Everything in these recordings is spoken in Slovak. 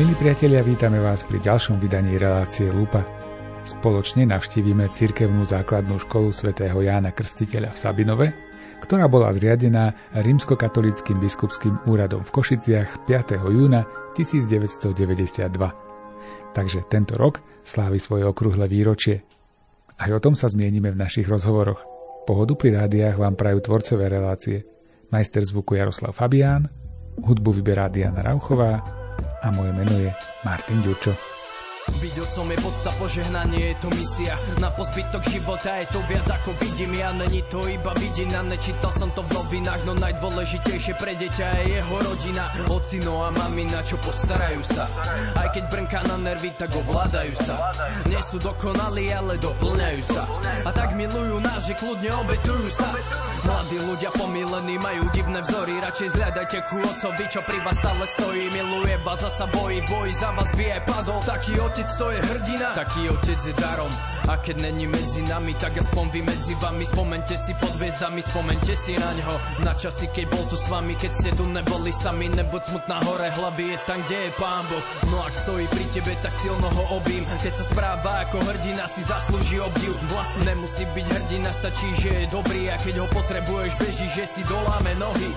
Milí priatelia, vítame vás pri ďalšom vydaní relácie Lupa. Spoločne navštívime cirkevnú základnú školu svätého Jána Krstiteľa v Sabinove, ktorá bola zriadená rímskokatolickým biskupským úradom v Košiciach 5. júna 1992. Takže tento rok slávi svoje okrúhle výročie. Aj o tom sa zmienime v našich rozhovoroch. Pohodu pri rádiách vám prajú tvorcové relácie. Majster zvuku Jaroslav Fabián, hudbu vyberá Diana Rauchová a moje meno je Martin Ďurčo. Byť otcom je podsta požehnanie, je to misia. Na pozbytok života je to viac ako vidím Ja. Není to iba vidina, nečítal som to v novinách No najdôležitejšie pre deťa je jeho rodina. Ocino a mamina, čo postarajú sa? Aj keď brnká na nervy, tak ovládajú sa. Nie sú dokonalí, ale doplňajú sa. A tak milujú nás, že kľudne obetujú sa. Mladí ľudia pomilení majú divné vzory Radšej zľadajte ku otcovi, čo pri vás stále stojí. Miluje vás, zasa bojí, bojí za vás by aj padol. Taký otec to je hrdina, taký otec je darom. A keď není medzi nami, tak aspoň vy medzi vami. Spomente si pod hviezdami, spomente si na ňo. Na časy, keď bol tu s vami, keď ste tu neboli sami Nebuď smutná hore hlavy, je tam, kde je pán Boh. No ak stojí pri tebe, tak silno ho obím. Keď sa správa ako hrdina, si zaslúži obdiv. Vlastne nemusí byť hrdina, stačí, že je dobrý. A keď ho potrebuje potrebuješ, beží, že si doláme nohy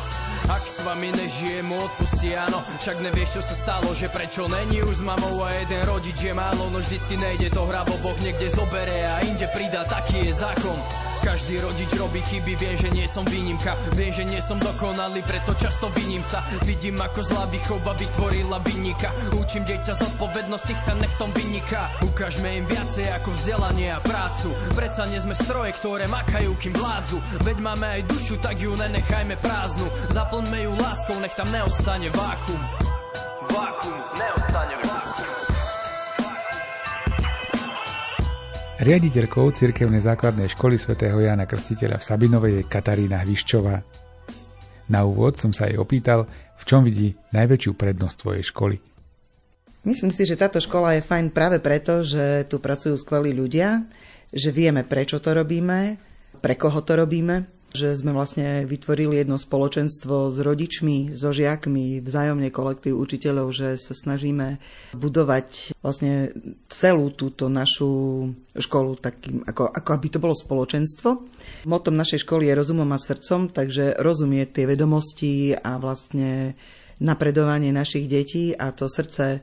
ak s vami nežije, mu odpustí, áno. Však nevieš, čo sa stalo, že prečo není už s mamou A jeden rodič je málo, no vždycky nejde to hra Boh niekde zobere a inde pridá, taký je zákon každý rodič robí chyby, viem, že nie som výnimka. Viem, že nie som dokonalý, preto často viním sa. Vidím, ako zlá výchova vytvorila vynika. Učím dieťa zodpovednosti, chcem nech tom vynika Ukážme im viacej ako vzdelanie a prácu. Predsa nie sme stroje, ktoré makajú, kým vládzu. Veď máme aj dušu, tak ju nenechajme prázdnu. Zaplňme ju láskou, nech tam neostane vákum. Vákum, neostane Riaditeľkou cirkevnej základnej školy svätého Jana Krstiteľa v Sabinovej je Katarína Hviščová. Na úvod som sa jej opýtal, v čom vidí najväčšiu prednosť svojej školy. Myslím si, že táto škola je fajn práve preto, že tu pracujú skvelí ľudia, že vieme, prečo to robíme, pre koho to robíme že sme vlastne vytvorili jedno spoločenstvo s rodičmi, so žiakmi, vzájomne kolektív učiteľov, že sa snažíme budovať vlastne celú túto našu školu takým, ako, ako aby to bolo spoločenstvo. Motom našej školy je rozumom a srdcom, takže rozumie tie vedomosti a vlastne napredovanie našich detí a to srdce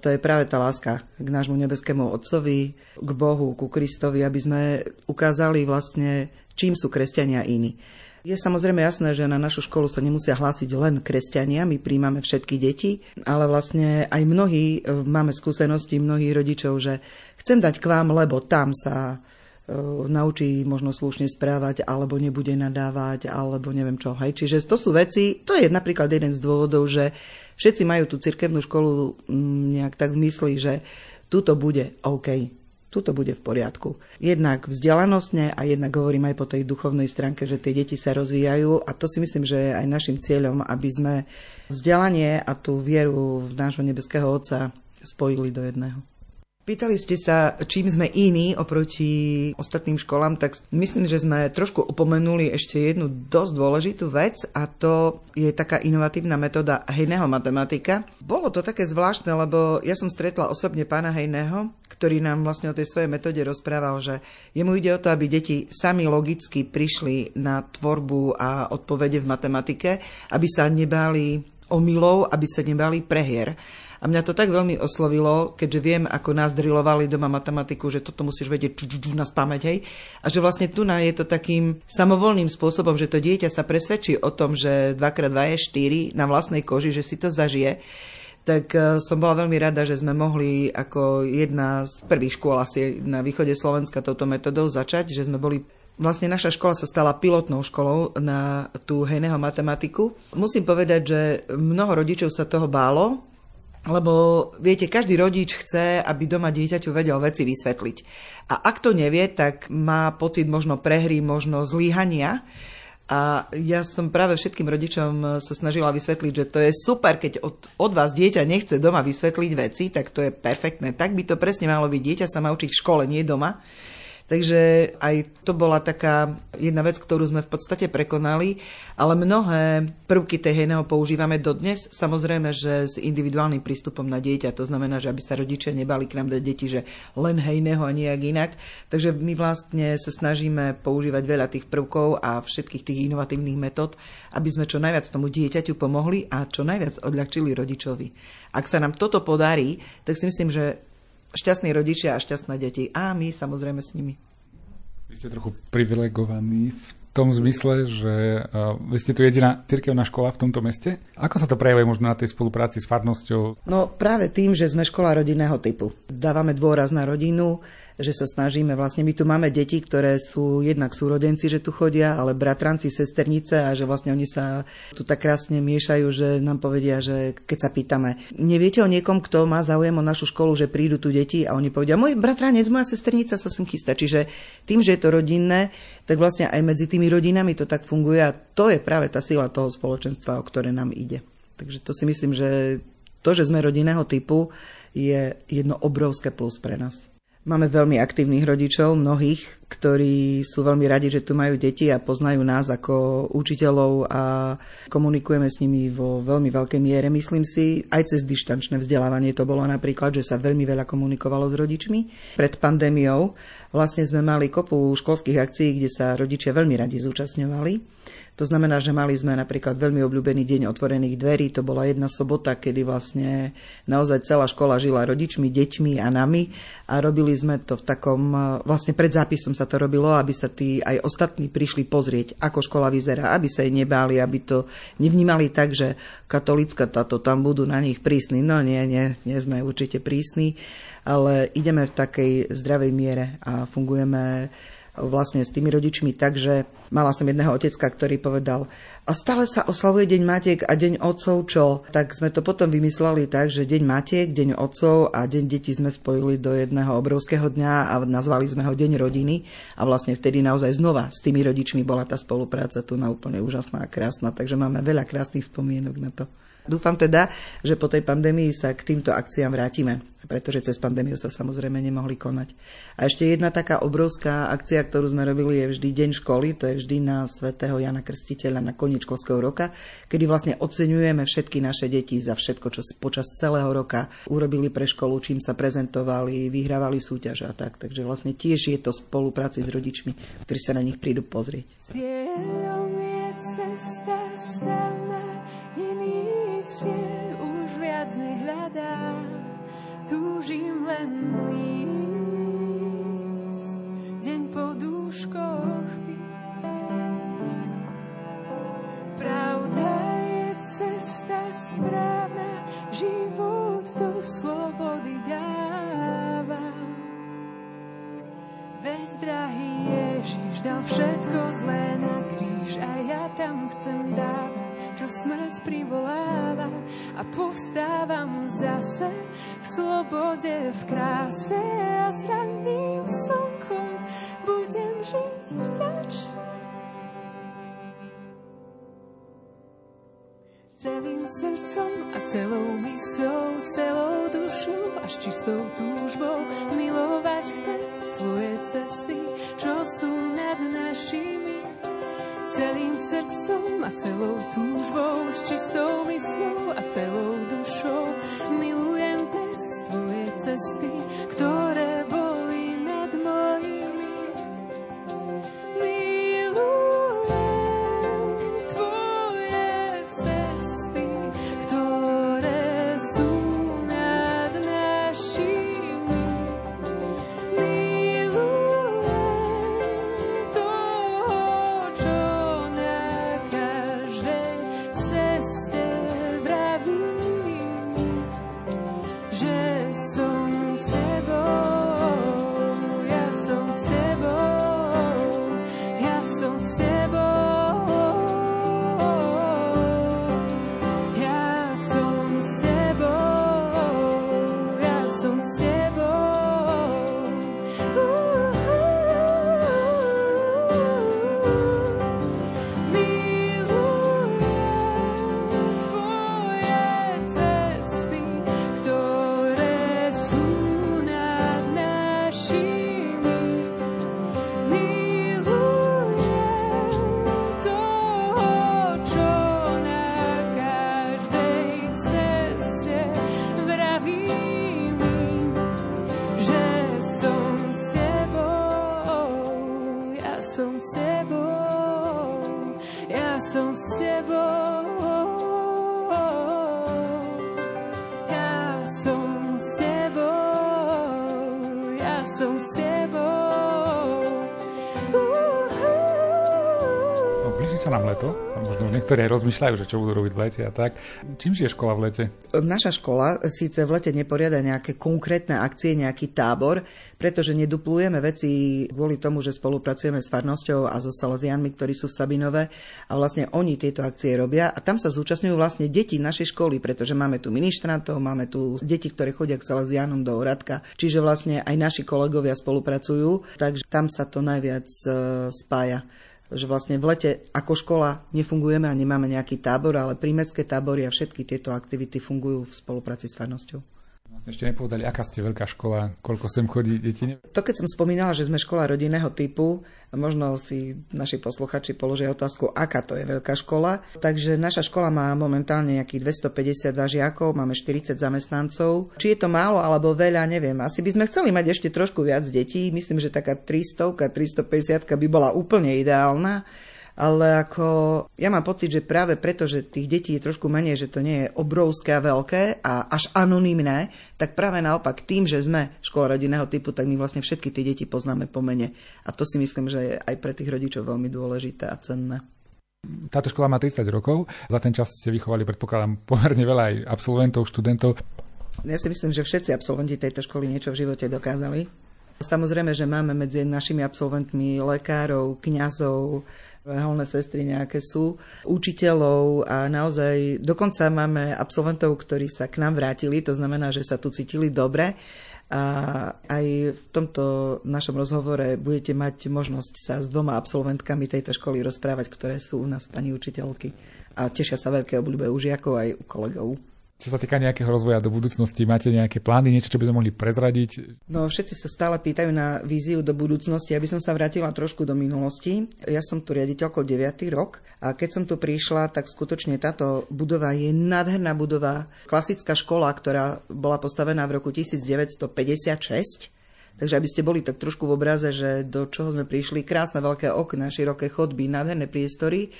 to je práve tá láska k nášmu nebeskému Otcovi, k Bohu, ku Kristovi, aby sme ukázali vlastne čím sú kresťania iní. Je samozrejme jasné, že na našu školu sa nemusia hlásiť len kresťania, my príjmame všetky deti, ale vlastne aj mnohí, e, máme skúsenosti mnohých rodičov, že chcem dať k vám, lebo tam sa e, naučí možno slušne správať, alebo nebude nadávať, alebo neviem čo. Hej. Čiže to sú veci, to je napríklad jeden z dôvodov, že všetci majú tú cirkevnú školu mm, nejak tak v mysli, že tuto bude OK tuto bude v poriadku. Jednak vzdelanostne a jednak hovorím aj po tej duchovnej stránke, že tie deti sa rozvíjajú a to si myslím, že je aj našim cieľom, aby sme vzdelanie a tú vieru v nášho nebeského Otca spojili do jedného. Pýtali ste sa, čím sme iní oproti ostatným školám, tak myslím, že sme trošku opomenuli ešte jednu dosť dôležitú vec a to je taká inovatívna metóda hejného matematika. Bolo to také zvláštne, lebo ja som stretla osobne pána Hejného, ktorý nám vlastne o tej svojej metóde rozprával, že jemu ide o to, aby deti sami logicky prišli na tvorbu a odpovede v matematike, aby sa nebáli omylov, aby sa nebali prehier. A mňa to tak veľmi oslovilo, keďže viem, ako nás drilovali doma matematiku, že toto musíš vedieť ču, ču, ču, na spameť, hej. A že vlastne tu je to takým samovolným spôsobom, že to dieťa sa presvedčí o tom, že 2x2 je 4 na vlastnej koži, že si to zažije tak e, som bola veľmi rada, že sme mohli ako jedna z prvých škôl asi na východe Slovenska touto metodou začať, že sme boli Vlastne naša škola sa stala pilotnou školou na tú hejného matematiku. Musím povedať, že mnoho rodičov sa toho bálo, lebo viete, každý rodič chce, aby doma dieťaťu vedel veci vysvetliť. A ak to nevie, tak má pocit možno prehry, možno zlíhania. A ja som práve všetkým rodičom sa snažila vysvetliť, že to je super, keď od, od vás dieťa nechce doma vysvetliť veci, tak to je perfektné. Tak by to presne malo byť. Dieťa sa má učiť v škole, nie doma. Takže aj to bola taká jedna vec, ktorú sme v podstate prekonali, ale mnohé prvky tej hejného používame dodnes. Samozrejme, že s individuálnym prístupom na dieťa, to znamená, že aby sa rodičia nebali k nám dať deti, že len hejného a nejak inak. Takže my vlastne sa snažíme používať veľa tých prvkov a všetkých tých inovatívnych metód, aby sme čo najviac tomu dieťaťu pomohli a čo najviac odľahčili rodičovi. Ak sa nám toto podarí, tak si myslím, že šťastní rodičia a šťastné deti. A my samozrejme s nimi. Vy ste trochu privilegovaní v tom zmysle, že uh, vy ste tu jediná cirkevná škola v tomto meste. Ako sa to prejavuje možno na tej spolupráci s farnosťou? No práve tým, že sme škola rodinného typu. Dávame dôraz na rodinu, že sa snažíme, vlastne my tu máme deti, ktoré sú jednak súrodenci, že tu chodia, ale bratranci, sesternice a že vlastne oni sa tu tak krásne miešajú, že nám povedia, že keď sa pýtame, neviete o niekom, kto má záujem o našu školu, že prídu tu deti a oni povedia, môj bratranec, moja sesternica sa sem chystá. Čiže tým, že je to rodinné, tak vlastne aj medzi tými rodinami to tak funguje a to je práve tá sila toho spoločenstva, o ktoré nám ide. Takže to si myslím, že to, že sme rodinného typu, je jedno obrovské plus pre nás. Máme veľmi aktívnych rodičov, mnohých, ktorí sú veľmi radi, že tu majú deti a poznajú nás ako učiteľov a komunikujeme s nimi vo veľmi veľkej miere. Myslím si, aj cez dištančné vzdelávanie to bolo napríklad, že sa veľmi veľa komunikovalo s rodičmi. Pred pandémiou vlastne sme mali kopu školských akcií, kde sa rodičia veľmi radi zúčastňovali. To znamená, že mali sme napríklad veľmi obľúbený deň otvorených dverí. To bola jedna sobota, kedy vlastne naozaj celá škola žila rodičmi, deťmi a nami a robili sme to v takom, vlastne pred zápisom sa to robilo, aby sa tí aj ostatní prišli pozrieť, ako škola vyzerá, aby sa jej nebáli, aby to nevnímali tak, že katolická táto tam budú na nich prísni. No nie, nie, nie sme určite prísni, ale ideme v takej zdravej miere a fungujeme vlastne s tými rodičmi tak, že mala som jedného otecka, ktorý povedal, a stále sa oslavuje Deň Matiek a Deň Otcov, čo? Tak sme to potom vymysleli tak, že Deň Matiek, Deň Otcov a Deň detí sme spojili do jedného obrovského dňa a nazvali sme ho Deň rodiny a vlastne vtedy naozaj znova s tými rodičmi bola tá spolupráca tu na úplne úžasná a krásna, takže máme veľa krásnych spomienok na to. Dúfam teda, že po tej pandémii sa k týmto akciám vrátime, pretože cez pandémiu sa samozrejme nemohli konať. A ešte jedna taká obrovská akcia, ktorú sme robili, je vždy Deň školy, to je vždy na svätého Jana Krstiteľa na koniec školského roka, kedy vlastne oceňujeme všetky naše deti za všetko, čo počas celého roka urobili pre školu, čím sa prezentovali, vyhrávali súťaže a tak. Takže vlastne tiež je to spolupráci s rodičmi, ktorí sa na nich prídu pozrieť. Cieľom je cesta sama, iný cieľ už viac nehľadá, túžim len lísť, deň po dúškoch Pravda je cesta správna, život do slobody dáva. Veď drahý Ježiš dal všetko zlé na kríž a ja tam chcem dávať čo smrť privoláva a povstávam zase v slobode, v kráse a s ranným slnkom budem žiť vďačný. Celým srdcom a celou mysľou, celou dušou až čistou túžbou milovať chcem Tvoje cesty, čo sú nad našimi celým srdcom a celou túžbou, s čistou mysľou a celou dušou milujem bez tvoje cesty, ktoré niektorí aj rozmýšľajú, že čo budú robiť v lete a tak. Čím žije škola v lete? Naša škola síce v lete neporiada nejaké konkrétne akcie, nejaký tábor, pretože neduplujeme veci kvôli tomu, že spolupracujeme s farnosťou a so Salazianmi, ktorí sú v Sabinove a vlastne oni tieto akcie robia a tam sa zúčastňujú vlastne deti našej školy, pretože máme tu ministrantov, máme tu deti, ktoré chodia k Salazianom do Oradka, čiže vlastne aj naši kolegovia spolupracujú, takže tam sa to najviac e, spája že vlastne v lete ako škola nefungujeme a nemáme nejaký tábor, ale prímestské tábory a všetky tieto aktivity fungujú v spolupráci s farnosťou. Vlastne ešte nepovedali, aká ste veľká škola, koľko sem chodí deti? To keď som spomínala, že sme škola rodinného typu, možno si naši posluchači položia otázku, aká to je veľká škola. Takže naša škola má momentálne nejakých 252 žiakov, máme 40 zamestnancov. Či je to málo alebo veľa, neviem. Asi by sme chceli mať ešte trošku viac detí. Myslím, že taká 300, 350 by bola úplne ideálna ale ako ja mám pocit, že práve preto, že tých detí je trošku menej, že to nie je obrovské a veľké a až anonymné, tak práve naopak tým, že sme škola rodinného typu, tak my vlastne všetky tie deti poznáme po mene. A to si myslím, že je aj pre tých rodičov veľmi dôležité a cenné. Táto škola má 30 rokov, za ten čas ste vychovali, predpokladám, pomerne veľa aj absolventov, študentov. Ja si myslím, že všetci absolventi tejto školy niečo v živote dokázali. Samozrejme, že máme medzi našimi absolventmi lekárov, kňazov, reholné sestry nejaké sú, učiteľov a naozaj dokonca máme absolventov, ktorí sa k nám vrátili, to znamená, že sa tu cítili dobre. A aj v tomto našom rozhovore budete mať možnosť sa s dvoma absolventkami tejto školy rozprávať, ktoré sú u nás pani učiteľky. A tešia sa veľké obľúbe u žiakov aj u kolegov. Čo sa týka nejakého rozvoja do budúcnosti, máte nejaké plány, niečo, čo by sme mohli prezradiť? No, všetci sa stále pýtajú na víziu do budúcnosti. Aby som sa vrátila trošku do minulosti. Ja som tu riaditeľkou 9. rok a keď som tu prišla, tak skutočne táto budova je nádherná budova. Klasická škola, ktorá bola postavená v roku 1956. Takže aby ste boli tak trošku v obraze, že do čoho sme prišli, krásne veľké okna, široké chodby, nádherné priestory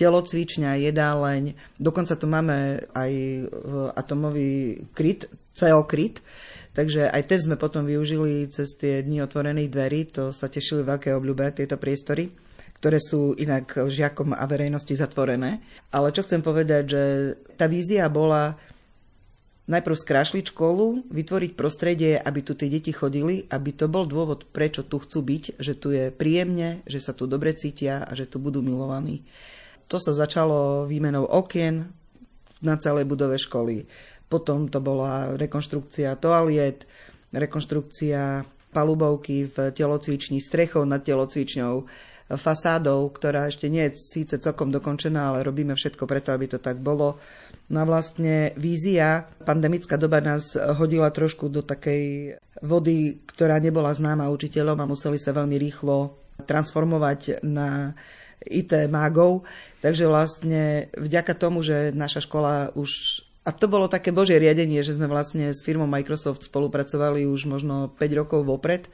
telocvičňa, jedáleň, dokonca tu máme aj e, atomový kryt, CO kryt, takže aj ten sme potom využili cez tie dni otvorených dverí, to sa tešili veľké obľúbe, tieto priestory ktoré sú inak žiakom a verejnosti zatvorené. Ale čo chcem povedať, že tá vízia bola najprv skrášliť školu, vytvoriť prostredie, aby tu tie deti chodili, aby to bol dôvod, prečo tu chcú byť, že tu je príjemne, že sa tu dobre cítia a že tu budú milovaní. To sa začalo výmenou okien na celej budove školy. Potom to bola rekonštrukcia toaliet, rekonštrukcia palubovky v telocvični, strechou nad telocvičňou, fasádou, ktorá ešte nie je síce celkom dokončená, ale robíme všetko preto, aby to tak bolo. No a vlastne vízia, pandemická doba nás hodila trošku do takej vody, ktorá nebola známa učiteľom a museli sa veľmi rýchlo transformovať na IT mágov. Takže vlastne vďaka tomu, že naša škola už a to bolo také božie riadenie, že sme vlastne s firmou Microsoft spolupracovali už možno 5 rokov vopred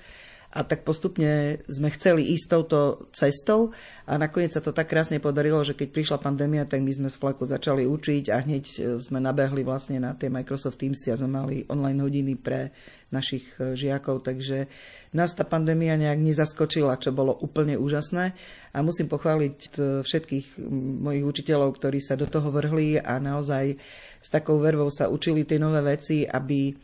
a tak postupne sme chceli ísť touto cestou a nakoniec sa to tak krásne podarilo, že keď prišla pandémia, tak my sme z flaku začali učiť a hneď sme nabehli vlastne na tie Microsoft Teams a sme mali online hodiny pre našich e, žiakov, takže nás tá pandémia nejak nezaskočila, čo bolo úplne úžasné. A musím pochváliť e, všetkých mojich učiteľov, ktorí sa do toho vrhli a naozaj s takou vervou sa učili tie nové veci, aby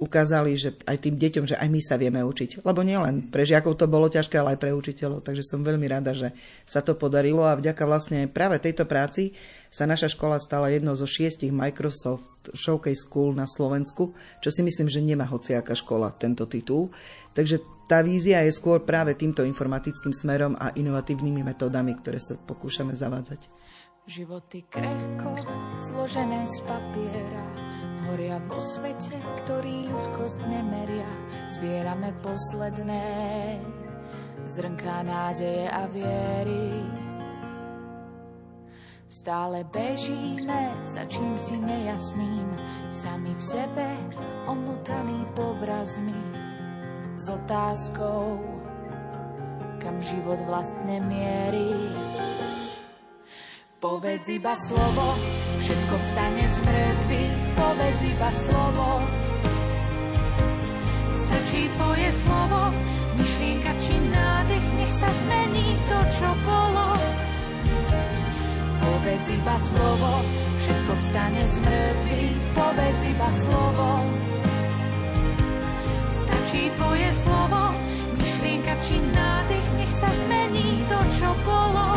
ukázali, že aj tým deťom, že aj my sa vieme učiť. Lebo nielen pre žiakov to bolo ťažké, ale aj pre učiteľov. Takže som veľmi rada, že sa to podarilo a vďaka vlastne práve tejto práci sa naša škola stala jednou zo šiestich Microsoft Showcase School na Slovensku, čo si myslím, že nemá hociaká škola tento titul. Takže tá vízia je skôr práve týmto informatickým smerom a inovatívnymi metódami, ktoré sa pokúšame zavádzať. Životy krehko, zložené z papiera, horia vo svete, ktorý ľudskosť nemeria. Zbierame posledné zrnká nádeje a viery. Stále bežíme za čím si nejasným, sami v sebe omotaný povrazmi. S otázkou, kam život vlastne mierí. Povedz iba slovo, všetko vstane z mŕtvych, povedz iba slovo. Stačí tvoje slovo, myšlienka či nádych, nech sa zmení to, čo bolo. Povedz iba slovo, všetko vstane z mŕtvych, povedz iba slovo. Stačí tvoje slovo, myšlienka či nádych, nech sa zmení to, čo bolo.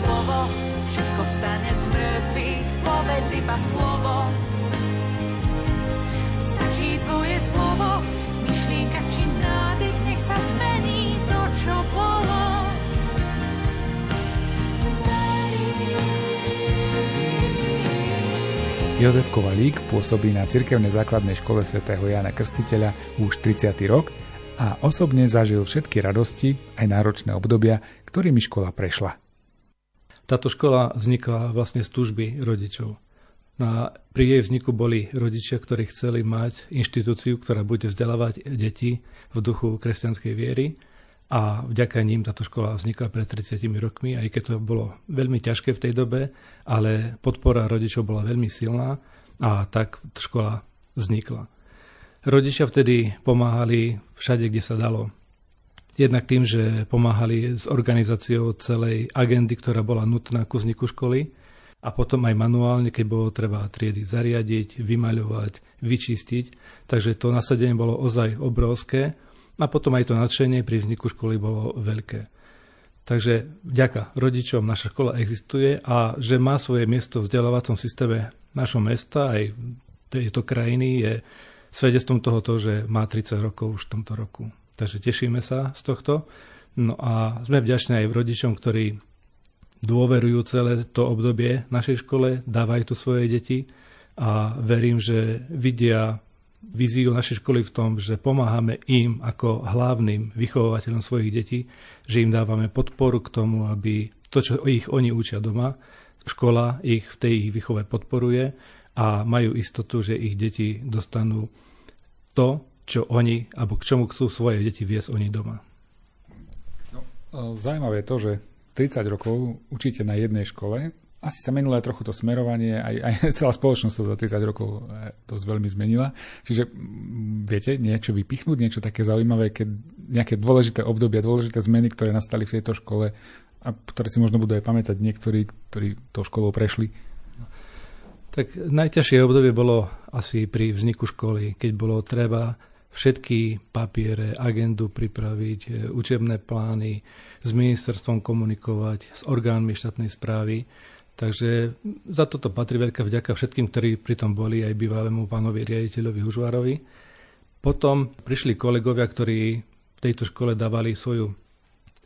slovo, všetko vstane z mŕtvych, povedz iba slovo. Stačí tvoje slovo, myšlienka či nádych, nech sa zmení to, čo bolo. Jozef Kovalík pôsobí na cirkevnej základnej škole svätého Jana Krstiteľa už 30. rok a osobne zažil všetky radosti aj náročné obdobia, ktorými škola prešla. Táto škola vznikla vlastne z túžby rodičov. No pri jej vzniku boli rodičia, ktorí chceli mať inštitúciu, ktorá bude vzdelávať deti v duchu kresťanskej viery a vďaka ním táto škola vznikla pred 30 rokmi, aj keď to bolo veľmi ťažké v tej dobe, ale podpora rodičov bola veľmi silná a tak škola vznikla. Rodičia vtedy pomáhali všade, kde sa dalo. Jednak tým, že pomáhali s organizáciou celej agendy, ktorá bola nutná ku vzniku školy a potom aj manuálne, keď bolo treba triedy zariadiť, vymaľovať, vyčistiť. Takže to nasadenie bolo ozaj obrovské a potom aj to nadšenie pri vzniku školy bolo veľké. Takže vďaka rodičom naša škola existuje a že má svoje miesto v vzdelávacom systéme našho mesta aj tejto krajiny je svedectvom toho, že má 30 rokov už v tomto roku. Takže tešíme sa z tohto. No a sme vďační aj rodičom, ktorí dôverujú celé to obdobie našej škole, dávajú tu svoje deti a verím, že vidia víziu našej školy v tom, že pomáhame im ako hlavným vychovateľom svojich detí, že im dávame podporu k tomu, aby to, čo ich oni učia doma, škola ich v tej ich výchove podporuje a majú istotu, že ich deti dostanú to, čo oni, alebo k čomu chcú svoje deti viesť oni doma. No, zaujímavé je to, že 30 rokov učíte na jednej škole. Asi sa menilo aj trochu to smerovanie, aj, aj celá spoločnosť sa za 30 rokov e, dosť veľmi zmenila. Čiže viete niečo vypichnúť, niečo také zaujímavé, keď nejaké dôležité obdobia, dôležité zmeny, ktoré nastali v tejto škole a ktoré si možno budú aj pamätať niektorí, ktorí tou školou prešli. Tak najťažšie obdobie bolo asi pri vzniku školy, keď bolo treba všetky papiere, agendu pripraviť, e, učebné plány, s ministerstvom komunikovať, s orgánmi štátnej správy. Takže za toto patrí veľká vďaka všetkým, ktorí pri tom boli, aj bývalému pánovi riaditeľovi Hužvárovi. Potom prišli kolegovia, ktorí v tejto škole dávali svoju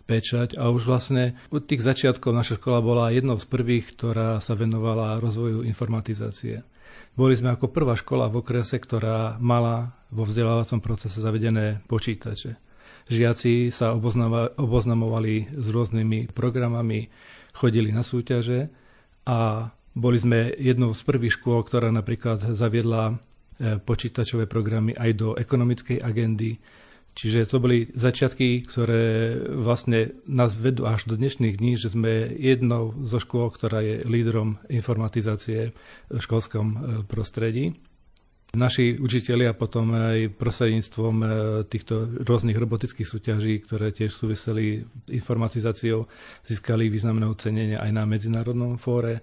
pečať a už vlastne od tých začiatkov naša škola bola jednou z prvých, ktorá sa venovala rozvoju informatizácie. Boli sme ako prvá škola v okrese, ktorá mala vo vzdelávacom procese zavedené počítače. Žiaci sa oboznamovali s rôznymi programami, chodili na súťaže a boli sme jednou z prvých škôl, ktorá napríklad zaviedla e, počítačové programy aj do ekonomickej agendy. Čiže to boli začiatky, ktoré vlastne nás vedú až do dnešných dní, že sme jednou zo škôl, ktorá je lídrom informatizácie v školskom e, prostredí. Naši učitelia potom aj prostredníctvom e, týchto rôznych robotických súťaží, ktoré tiež súviseli informatizáciou, získali významné ocenenie aj na medzinárodnom fóre.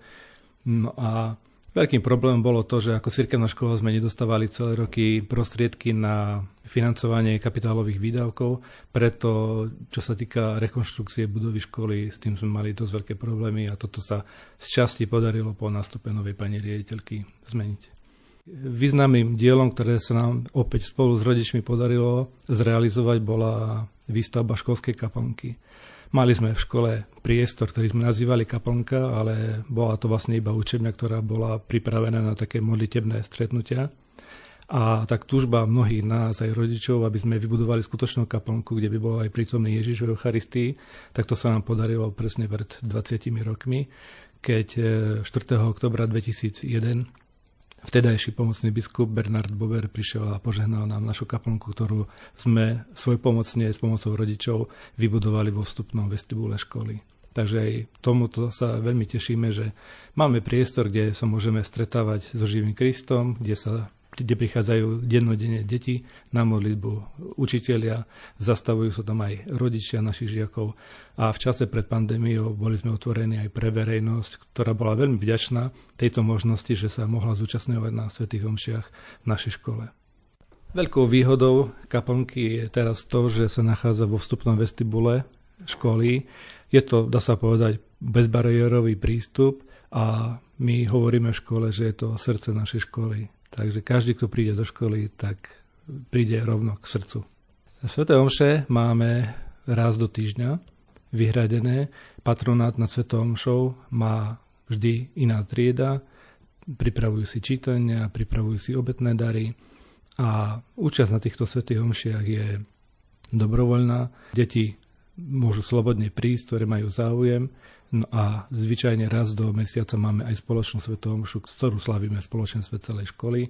No a Veľkým problémom bolo to, že ako cirkevná škola sme nedostávali celé roky prostriedky na financovanie kapitálových výdavkov, preto čo sa týka rekonštrukcie budovy školy, s tým sme mali dosť veľké problémy a toto sa z časti podarilo po nástupe novej pani riaditeľky zmeniť. Významným dielom, ktoré sa nám opäť spolu s rodičmi podarilo zrealizovať, bola výstavba školskej kaplnky. Mali sme v škole priestor, ktorý sme nazývali kaplnka, ale bola to vlastne iba učebňa, ktorá bola pripravená na také modlitebné stretnutia. A tak túžba mnohých nás, aj rodičov, aby sme vybudovali skutočnú kaplnku, kde by bol aj prítomný Ježiš v Eucharistii, tak to sa nám podarilo presne pred 20 rokmi, keď 4. Eh, oktobra 2001 vtedajší pomocný biskup Bernard Bober prišiel a požehnal nám našu kaplnku, ktorú sme svoj pomocne s pomocou rodičov vybudovali vo vstupnom vestibule školy. Takže aj tomuto sa veľmi tešíme, že máme priestor, kde sa môžeme stretávať so živým Kristom, kde sa kde prichádzajú dennodenne deti na modlitbu učitelia, zastavujú sa tam aj rodičia našich žiakov a v čase pred pandémiou boli sme otvorení aj pre verejnosť, ktorá bola veľmi vďačná tejto možnosti, že sa mohla zúčastňovať na svätých omšiach v našej škole. Veľkou výhodou kaplnky je teraz to, že sa nachádza vo vstupnom vestibule školy. Je to, dá sa povedať, bezbariérový prístup a my hovoríme v škole, že je to srdce našej školy. Takže každý, kto príde do školy, tak príde rovno k srdcu. Sveté omše máme raz do týždňa vyhradené. Patronát nad Svetou omšou má vždy iná trieda. Pripravujú si čítania, pripravujú si obetné dary a účasť na týchto svetých omšiach je dobrovoľná. Deti môžu slobodne prísť, ktoré majú záujem. No a zvyčajne raz do mesiaca máme aj spoločnú svetovú ktorú slavíme v spoločenstve celej školy.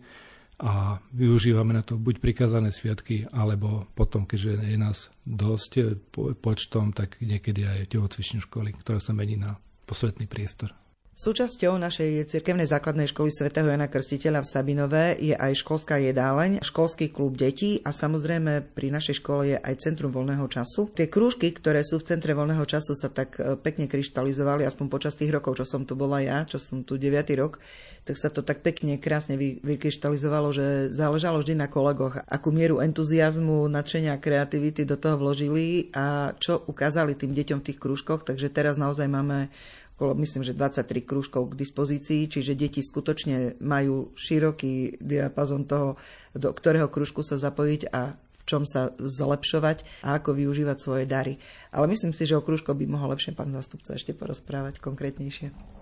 A využívame na to buď prikázané sviatky, alebo potom, keďže je nás dosť počtom, tak niekedy aj telocvičnú školy, ktorá sa mení na posvetný priestor. Súčasťou našej cirkevnej základnej školy svätého Jana Krstiteľa v Sabinové je aj školská jedáleň, školský klub detí a samozrejme pri našej škole je aj centrum voľného času. Tie krúžky, ktoré sú v centre voľného času, sa tak e, pekne kryštalizovali, aspoň počas tých rokov, čo som tu bola ja, čo som tu 9. rok, tak sa to tak pekne, krásne vykryštalizovalo, že záležalo vždy na kolegoch, akú mieru entuziasmu, nadšenia, kreativity do toho vložili a čo ukázali tým deťom v tých krúžkoch. Takže teraz naozaj máme okolo, myslím, že 23 krúžkov k dispozícii, čiže deti skutočne majú široký diapazon toho, do ktorého krúžku sa zapojiť a v čom sa zlepšovať a ako využívať svoje dary. Ale myslím si, že o krúžko by mohol lepšie pán zástupca ešte porozprávať konkrétnejšie.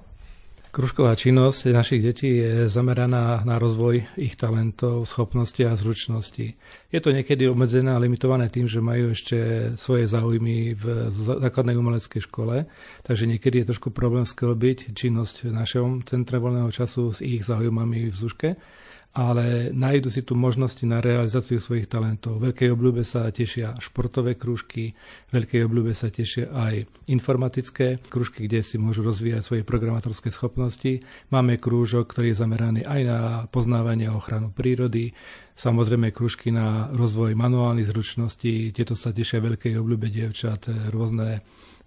Kružková činnosť našich detí je zameraná na rozvoj ich talentov, schopnosti a zručnosti. Je to niekedy obmedzené a limitované tým, že majú ešte svoje záujmy v základnej umeleckej škole, takže niekedy je trošku problém sklbiť činnosť v našom centre voľného času s ich záujmami v Zuške ale nájdu si tu možnosti na realizáciu svojich talentov. Veľkej obľúbe sa tešia športové krúžky, veľkej obľúbe sa tešia aj informatické krúžky, kde si môžu rozvíjať svoje programátorské schopnosti. Máme krúžok, ktorý je zameraný aj na poznávanie a ochranu prírody, samozrejme krúžky na rozvoj manuálnych zručností, tieto sa tešia veľkej obľúbe dievčat, rôzne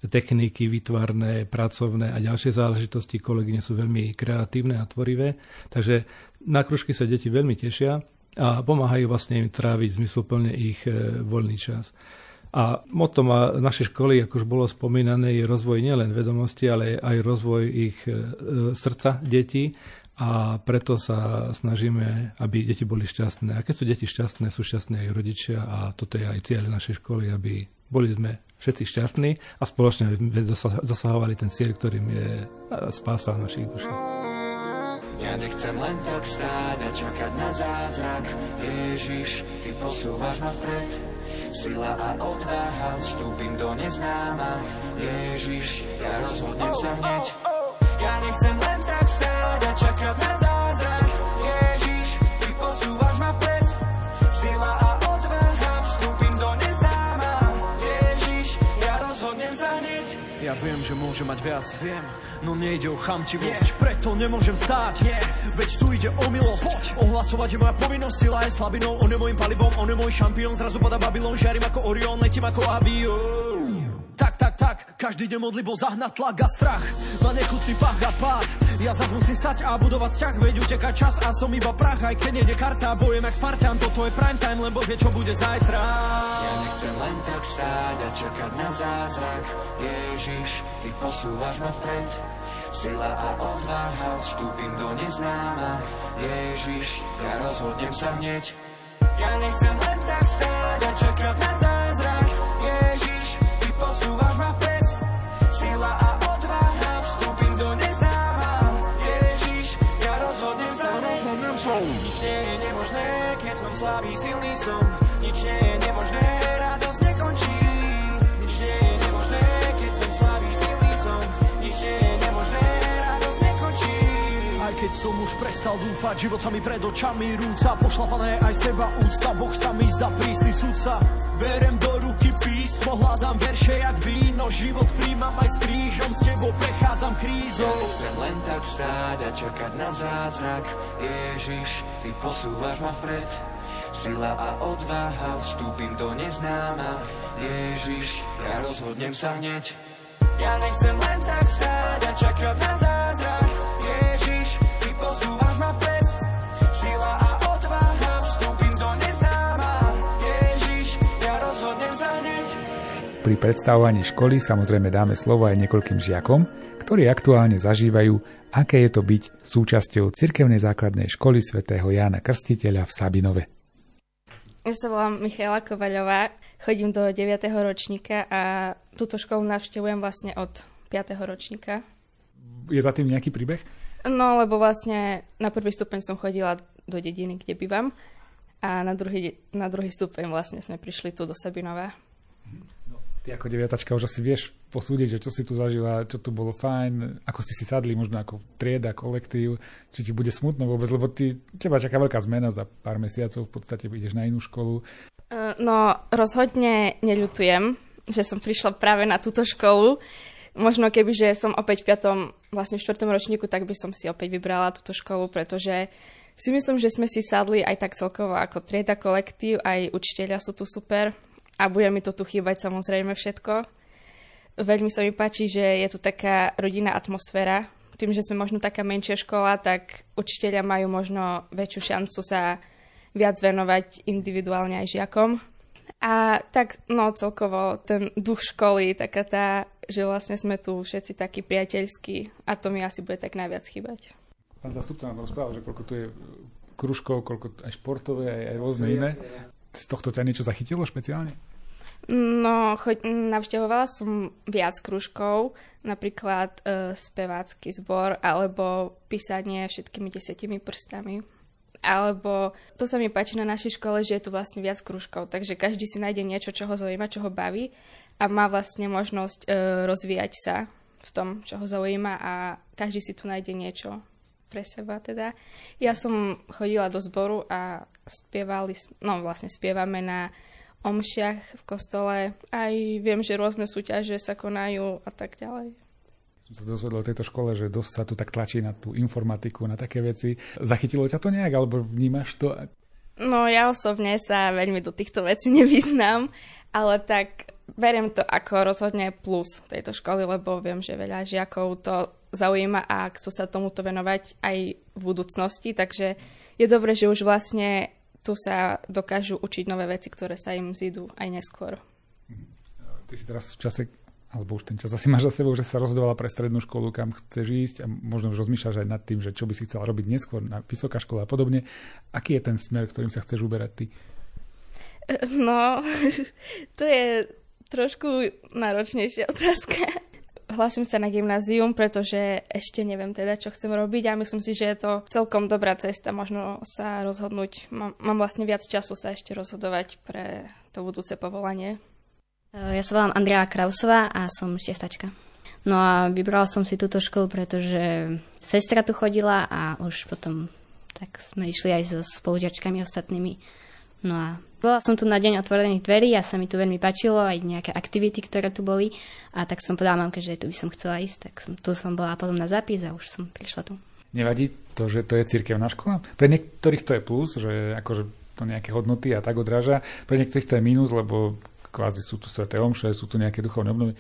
techniky vytvarné, pracovné a ďalšie záležitosti. Kolegyne sú veľmi kreatívne a tvorivé, takže na kružky sa deti veľmi tešia a pomáhajú vlastne im tráviť zmysluplne ich e, voľný čas. A motom našej školy, ako už bolo spomínané, je rozvoj nielen vedomosti, ale aj rozvoj ich e, srdca detí a preto sa snažíme, aby deti boli šťastné. A keď sú deti šťastné, sú šťastní aj rodičia a toto je aj cieľ našej školy, aby boli sme všetci šťastní a spoločne dosahovali ten cieľ, ktorým je e, spása našich duší. Ja nechcem len tak stáť a čakať na zázrak. Ježiš, Ty posúvaš ma vpred. Sila a odvaha, vstúpim do neznáma. Ježiš, ja rozhodnem sa hneď. Ja nechcem len tak stáť a čakať na zázrak môže mať viac. Viem, no nejde o chamtivosť yeah. Preto nemôžem stáť. Yeah. Veď tu ide o milosť. Poď. Ohlasovať je moja povinnosť. Sila je slabinou, on je môjim palivom On je môj šampión, zrazu pada Babylon Žiarím ako Orion, letím ako avión tak, tak, tak, každý deň modlibo zahnať tlak a strach. Na nechutný pach a pád. Ja zas musím stať a budovať vzťah Veď uteká čas a som iba prach. Aj keď nejde karta, bojem jak Spartan Toto je prime time, lebo vie čo bude zajtra. Ja nechcem len tak stáť a čakať na zázrak. Ježiš, ty posúvaš ma vpred. Sila a odvaha, vstúpim do neznáma. Ježiš, ja rozhodnem sa hneď. Ja nechcem len tak stáť a čakať na zázrak slabý, silný som. Nič nie je nemožné, radosť nekončí. Nič nie je nemožné, keď som slabý, silný som. Nič nie je nemožné, radosť nekončí. Aj keď som už prestal dúfať, život sa mi pred očami rúca. Pošlapané aj seba úcta, Boh sa mi zdá prísny sudca. Berem do ruky písmo, hľadám verše jak víno. Život príjmam aj s krížom, s tebou prechádzam krízou. Ja chcem len tak stáť a čakať na zázrak. Ježiš, ty posúvaš ma vpred Sila a odvaha, vstúpim do neznáma. Ježiš, ja rozhodnem sa hneď. Ja nechcem len tak stáť a čakať na zázrak. Ježiš, ty posúvaš ma vpred. Sila a Pri predstavovaní školy samozrejme dáme slovo aj niekoľkým žiakom, ktorí aktuálne zažívajú, aké je to byť súčasťou cirkevnej základnej školy svätého Jána Krstiteľa v Sabinove. Ja sa volám Michaela Kovaľová, chodím do 9. ročníka a túto školu navštevujem vlastne od 5. ročníka. Je za tým nejaký príbeh? No, lebo vlastne na prvý stupeň som chodila do dediny, kde bývam a na druhý, na druhý stupeň vlastne sme prišli tu do Sabinova. Ty ako deviatačka už asi vieš posúdiť, že čo si tu zažila, čo tu bolo fajn, ako ste si sadli možno ako trieda, kolektív, či ti bude smutno vôbec, lebo ty, teba čaká veľká zmena za pár mesiacov, v podstate ideš na inú školu. Uh, no, rozhodne neľutujem, že som prišla práve na túto školu. Možno keby, že som opäť v piatom, vlastne v štvrtom ročníku, tak by som si opäť vybrala túto školu, pretože si myslím, že sme si sadli aj tak celkovo ako trieda kolektív, aj učiteľia sú tu super, a bude mi to tu chýbať samozrejme všetko. Veľmi sa mi páči, že je tu taká rodinná atmosféra. Tým, že sme možno taká menšia škola, tak učiteľia majú možno väčšiu šancu sa viac venovať individuálne aj žiakom. A tak, no celkovo ten duch školy, taká tá, že vlastne sme tu všetci takí priateľskí a to mi asi bude tak najviac chýbať. Pán zastupca nám rozprával, že koľko tu je kružkov, koľko aj športové, aj, aj rôzne iné. Z tohto ťa niečo zachytilo špeciálne? No, choď, navštevovala som viac kružkov, napríklad e, spevácky zbor, alebo písanie všetkými desetimi prstami. Alebo to sa mi páči na našej škole, že je tu vlastne viac kružkov, takže každý si nájde niečo, čo ho zaujíma, čo ho baví a má vlastne možnosť e, rozvíjať sa v tom, čo ho zaujíma a každý si tu nájde niečo pre seba teda. Ja som chodila do zboru a spievali, no vlastne spievame na omšiach v kostole. Aj viem, že rôzne súťaže sa konajú a tak ďalej. Som sa dozvedel o tejto škole, že dosť sa tu tak tlačí na tú informatiku, na také veci. Zachytilo ťa to nejak, alebo vnímaš to? No ja osobne sa veľmi do týchto vecí nevyznám, ale tak beriem to ako rozhodne plus tejto školy, lebo viem, že veľa žiakov to zaujíma a chcú sa tomuto venovať aj v budúcnosti, takže je dobré, že už vlastne tu sa dokážu učiť nové veci, ktoré sa im zídu aj neskôr. Ty si teraz v čase, alebo už ten čas asi máš za sebou, že sa rozhodovala pre strednú školu, kam chceš ísť a možno už rozmýšľaš aj nad tým, že čo by si chcela robiť neskôr na vysoká škola a podobne. Aký je ten smer, ktorým sa chceš uberať ty? No, to je trošku náročnejšia otázka hlasím sa na gymnázium, pretože ešte neviem teda, čo chcem robiť a myslím si, že je to celkom dobrá cesta možno sa rozhodnúť. Mám, mám vlastne viac času sa ešte rozhodovať pre to budúce povolanie. Ja sa volám Andrea Krausová a som šiestačka. No a vybrala som si túto školu, pretože sestra tu chodila a už potom tak sme išli aj so spolužiačkami ostatnými. No a Bola som tu na deň otvorených dverí a sa mi tu veľmi páčilo, aj nejaké aktivity, ktoré tu boli. A tak som povedala mamke, že tu by som chcela ísť. Tak som, tu som bola potom na zápis a už som prišla tu. Nevadí to, že to je cirkevná škola? Pre niektorých to je plus, že akože to nejaké hodnoty a tak odráža. Pre niektorých to je mínus, lebo kvázi sú tu sveté omše, sú tu nejaké duchovné obnovy.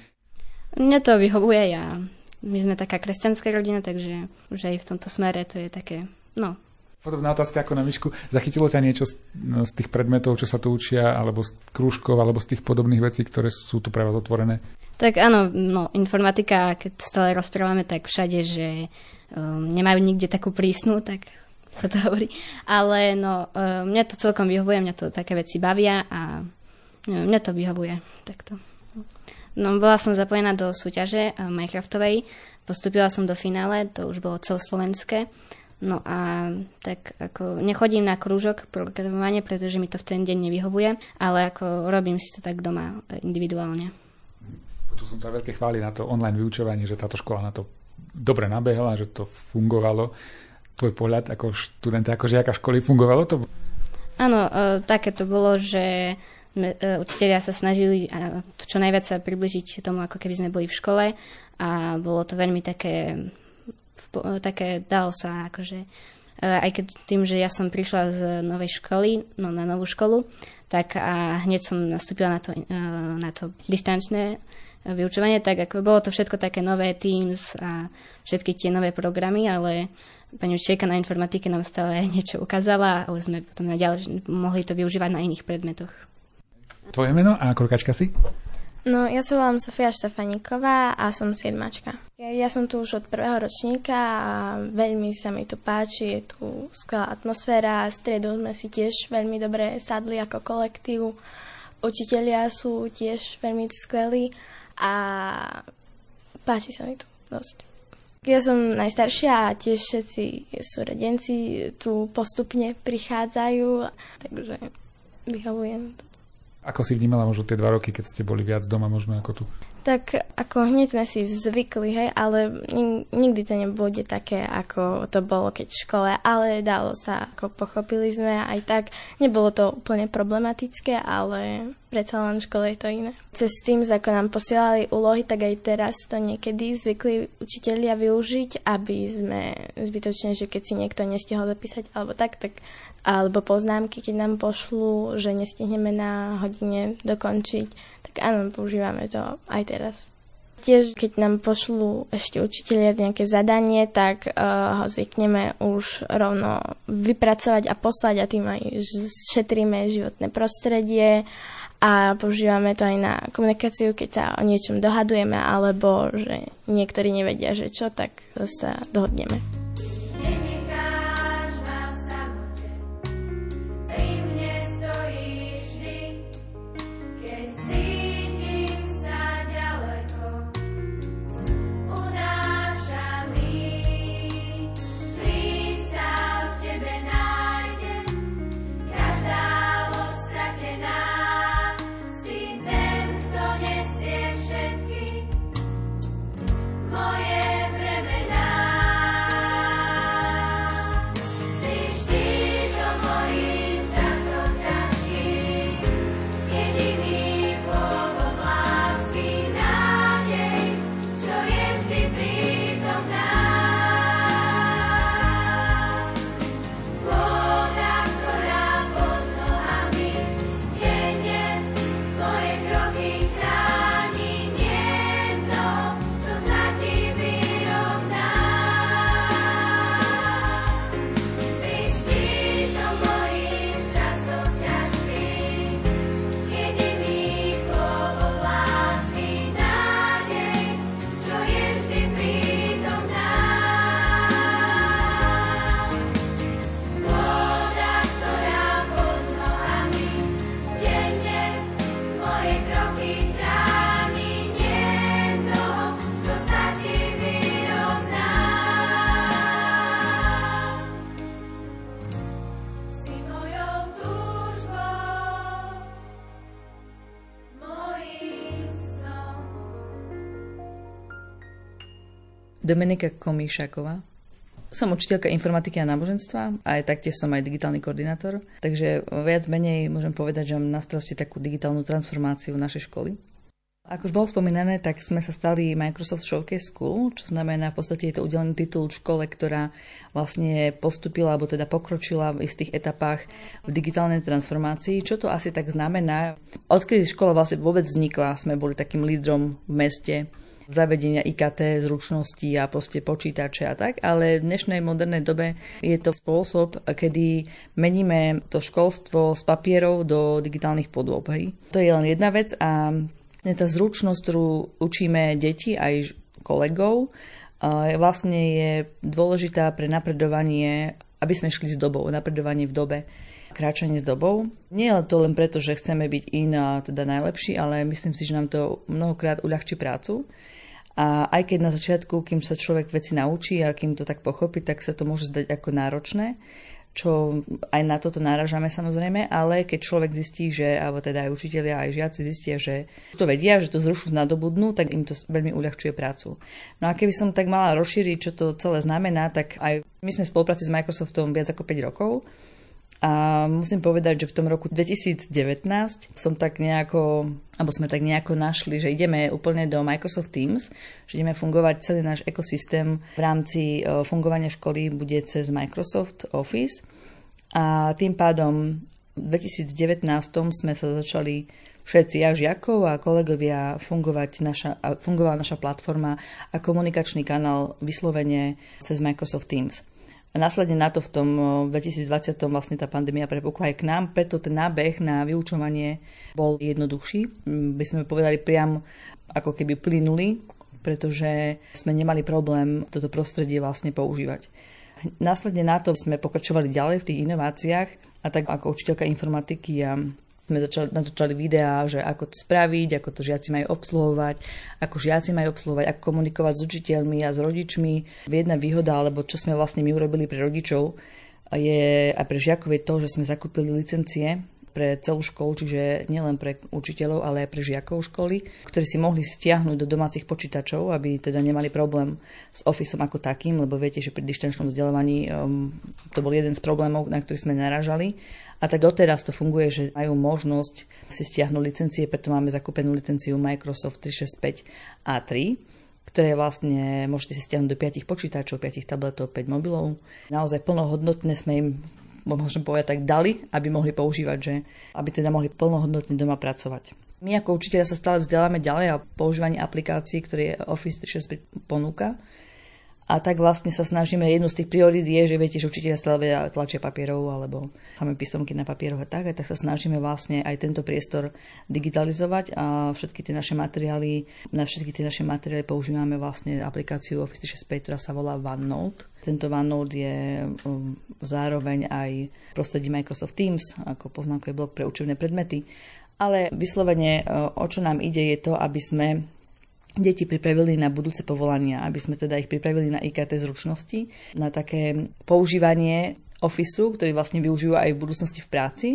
Mne to vyhovuje, ja my sme taká kresťanská rodina, takže už aj v tomto smere to je také, no, Podobná otázka ako na Myšku. Zachytilo ťa niečo z, no, z tých predmetov, čo sa tu učia, alebo z krúžkov, alebo z tých podobných vecí, ktoré sú tu pre vás otvorené? Tak áno, no, informatika, keď stále rozprávame, tak všade, že um, nemajú nikde takú prísnu, tak sa to hovorí. Ale no, um, mňa to celkom vyhovuje, mňa to také veci bavia a no, mňa to vyhovuje. Takto. No, bola som zapojená do súťaže uh, Minecraftovej, postupila som do finále, to už bolo celoslovenské No a tak ako nechodím na krúžok programovanie, pretože mi to v ten deň nevyhovuje, ale ako robím si to tak doma individuálne. Tu som sa veľké chváli na to online vyučovanie, že táto škola na to dobre nabehla, že to fungovalo. Tvoj pohľad ako študenta, ako žiaka školy, fungovalo to? Áno, e, také to bolo, že e, učiteľia sa snažili čo najviac sa približiť tomu, ako keby sme boli v škole a bolo to veľmi také také dalo sa akože e, aj keď tým, že ja som prišla z novej školy, no na novú školu, tak a hneď som nastúpila na to, e, na to distančné vyučovanie, tak ako bolo to všetko také nové Teams a všetky tie nové programy, ale pani učiteľka na informatike nám stále niečo ukázala a už sme potom naďalej mohli to využívať na iných predmetoch. Tvoje meno a koľkačka si? No, ja sa volám Sofia Štefaníková a som siedmačka. Ja, ja som tu už od prvého ročníka a veľmi sa mi tu páči, je tu skvelá atmosféra, stredu sme si tiež veľmi dobre sadli ako kolektív, učitelia sú tiež veľmi skvelí a páči sa mi tu dosť. Ja som najstaršia a tiež všetci súrodenci tu postupne prichádzajú, takže vyhovujem to. Ako si vnímala možno tie dva roky, keď ste boli viac doma možno ako tu? Tak ako hneď sme si zvykli, hej, ale nikdy to nebude také, ako to bolo keď v škole, ale dalo sa, ako pochopili sme aj tak. Nebolo to úplne problematické, ale predsa len v škole je to iné. Cez tým, ako nám posielali úlohy, tak aj teraz to niekedy zvykli učitelia využiť, aby sme zbytočne, že keď si niekto nestihol zapísať alebo tak, tak alebo poznámky, keď nám pošlú, že nestihneme na hodine dokončiť, áno, používame to aj teraz. Tiež, keď nám pošlú ešte učiteľia nejaké zadanie, tak uh, ho zvykneme už rovno vypracovať a poslať a tým aj šetríme životné prostredie a používame to aj na komunikáciu, keď sa o niečom dohadujeme alebo že niektorí nevedia, že čo, tak sa dohodneme. Dominika Komíšaková. Som učiteľka informatiky a náboženstva a aj taktiež som aj digitálny koordinátor. Takže viac menej môžem povedať, že mám na starosti takú digitálnu transformáciu našej školy. Ako už bolo spomínané, tak sme sa stali Microsoft Showcase School, čo znamená v podstate je to udelený titul škole, ktorá vlastne postupila, alebo teda pokročila v istých etapách v digitálnej transformácii. Čo to asi tak znamená? Odkedy škola vlastne vôbec vznikla, sme boli takým lídrom v meste zavedenia IKT, zručnosti a proste počítače a tak, ale v dnešnej modernej dobe je to spôsob, kedy meníme to školstvo z papierov do digitálnych podôb. Hej. To je len jedna vec a tá zručnosť, ktorú učíme deti aj kolegov, vlastne je dôležitá pre napredovanie, aby sme šli s dobou, napredovanie v dobe kráčanie s dobou. Nie je to len preto, že chceme byť in a teda najlepší, ale myslím si, že nám to mnohokrát uľahčí prácu. A aj keď na začiatku, kým sa človek veci naučí a kým to tak pochopí, tak sa to môže zdať ako náročné, čo aj na toto náražame samozrejme, ale keď človek zistí, že, alebo teda aj učitelia, aj žiaci zistia, že to vedia, že to zrušu nadobudnú, tak im to veľmi uľahčuje prácu. No a keby som tak mala rozšíriť, čo to celé znamená, tak aj my sme v spolupráci s Microsoftom viac ako 5 rokov a musím povedať, že v tom roku 2019 som tak nejako, alebo sme tak nejako našli, že ideme úplne do Microsoft Teams, že ideme fungovať celý náš ekosystém v rámci e, fungovania školy bude cez Microsoft Office. A tým pádom v 2019 sme sa začali všetci a žiakov a kolegovia fungovať naša, fungovala naša platforma a komunikačný kanál vyslovene cez Microsoft Teams. A následne na to v tom 2020 vlastne tá pandémia prepukla aj k nám, preto ten nábeh na vyučovanie bol jednoduchší. By sme povedali priam ako keby plynuli, pretože sme nemali problém toto prostredie vlastne používať. Následne na to sme pokračovali ďalej v tých inováciách a tak ako učiteľka informatiky a sme začali, natočali videá, že ako to spraviť, ako to žiaci majú obsluhovať, ako žiaci majú obsluhovať, ako komunikovať s učiteľmi a s rodičmi. Jedna výhoda, alebo čo sme vlastne my urobili pre rodičov, je aj pre žiakov je to, že sme zakúpili licencie pre celú školu, čiže nielen pre učiteľov, ale aj pre žiakov školy, ktorí si mohli stiahnuť do domácich počítačov, aby teda nemali problém s Officeom ako takým, lebo viete, že pri dištenčnom vzdelávaní um, to bol jeden z problémov, na ktorý sme naražali a tak doteraz to funguje, že majú možnosť si stiahnuť licencie, preto máme zakúpenú licenciu Microsoft 365 A3, ktoré vlastne môžete si stiahnuť do 5 počítačov, 5 tabletov, 5 mobilov. Naozaj plnohodnotné sme im môžem povedať tak, dali, aby mohli používať, že aby teda mohli plnohodnotne doma pracovať. My ako učiteľia sa stále vzdelávame ďalej a používanie aplikácií, ktoré Office 365 ponúka. A tak vlastne sa snažíme, jednu z tých priorít je, že viete, že učiteľia stále vedia tlačia papierov alebo máme písomky na papieroch a tak, a tak sa snažíme vlastne aj tento priestor digitalizovať a všetky tie naše materiály, na všetky tie naše materiály používame vlastne aplikáciu Office 365, ktorá sa volá OneNote. Tento OneNote je um, zároveň aj prostredí Microsoft Teams ako poznámkový blok pre učebné predmety. Ale vyslovene, uh, o čo nám ide, je to, aby sme deti pripravili na budúce povolania, aby sme teda ich pripravili na IKT zručnosti, na také používanie Officeu, ktorý vlastne využijú aj v budúcnosti v práci.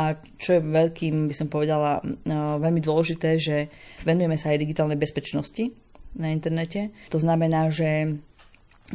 A čo je veľkým, by som povedala, no, veľmi dôležité, že venujeme sa aj digitálnej bezpečnosti na internete. To znamená, že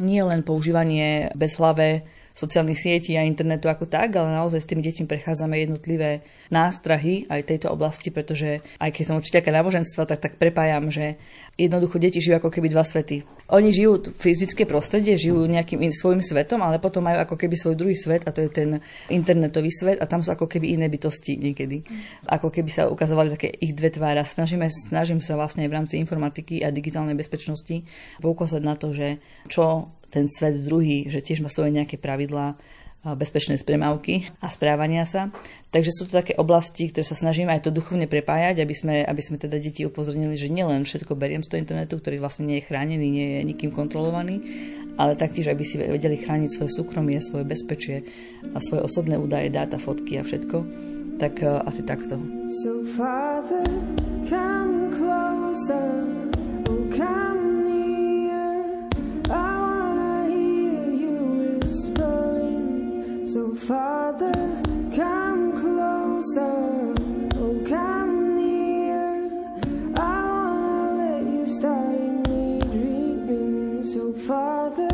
nie len používanie bez hlave sociálnych sietí a internetu ako tak, ale naozaj s tými deťmi prechádzame jednotlivé nástrahy aj tejto oblasti, pretože aj keď som učiteľka náboženstva, tak tak prepájam, že jednoducho deti žijú ako keby dva svety. Oni žijú fyzické prostredie, žijú nejakým svojim svetom, ale potom majú ako keby svoj druhý svet a to je ten internetový svet a tam sú ako keby iné bytosti niekedy. Ako keby sa ukazovali také ich dve tvára. Snažíme, snažím sa vlastne v rámci informatiky a digitálnej bezpečnosti poukázať na to, že čo ten svet druhý, že tiež má svoje nejaké pravidlá, bezpečné spremávky a správania sa. Takže sú to také oblasti, ktoré sa snažíme aj to duchovne prepájať, aby sme, aby sme teda deti upozornili, že nielen všetko beriem z toho internetu, ktorý vlastne nie je chránený, nie je nikým kontrolovaný, ale taktiež, aby si vedeli chrániť svoje súkromie, svoje bezpečie a svoje osobné údaje, dáta, fotky a všetko. Tak uh, asi takto. So father, come closer, oh, come So, Father, come closer, oh, come near. I wanna let you start me dreaming. So, Father,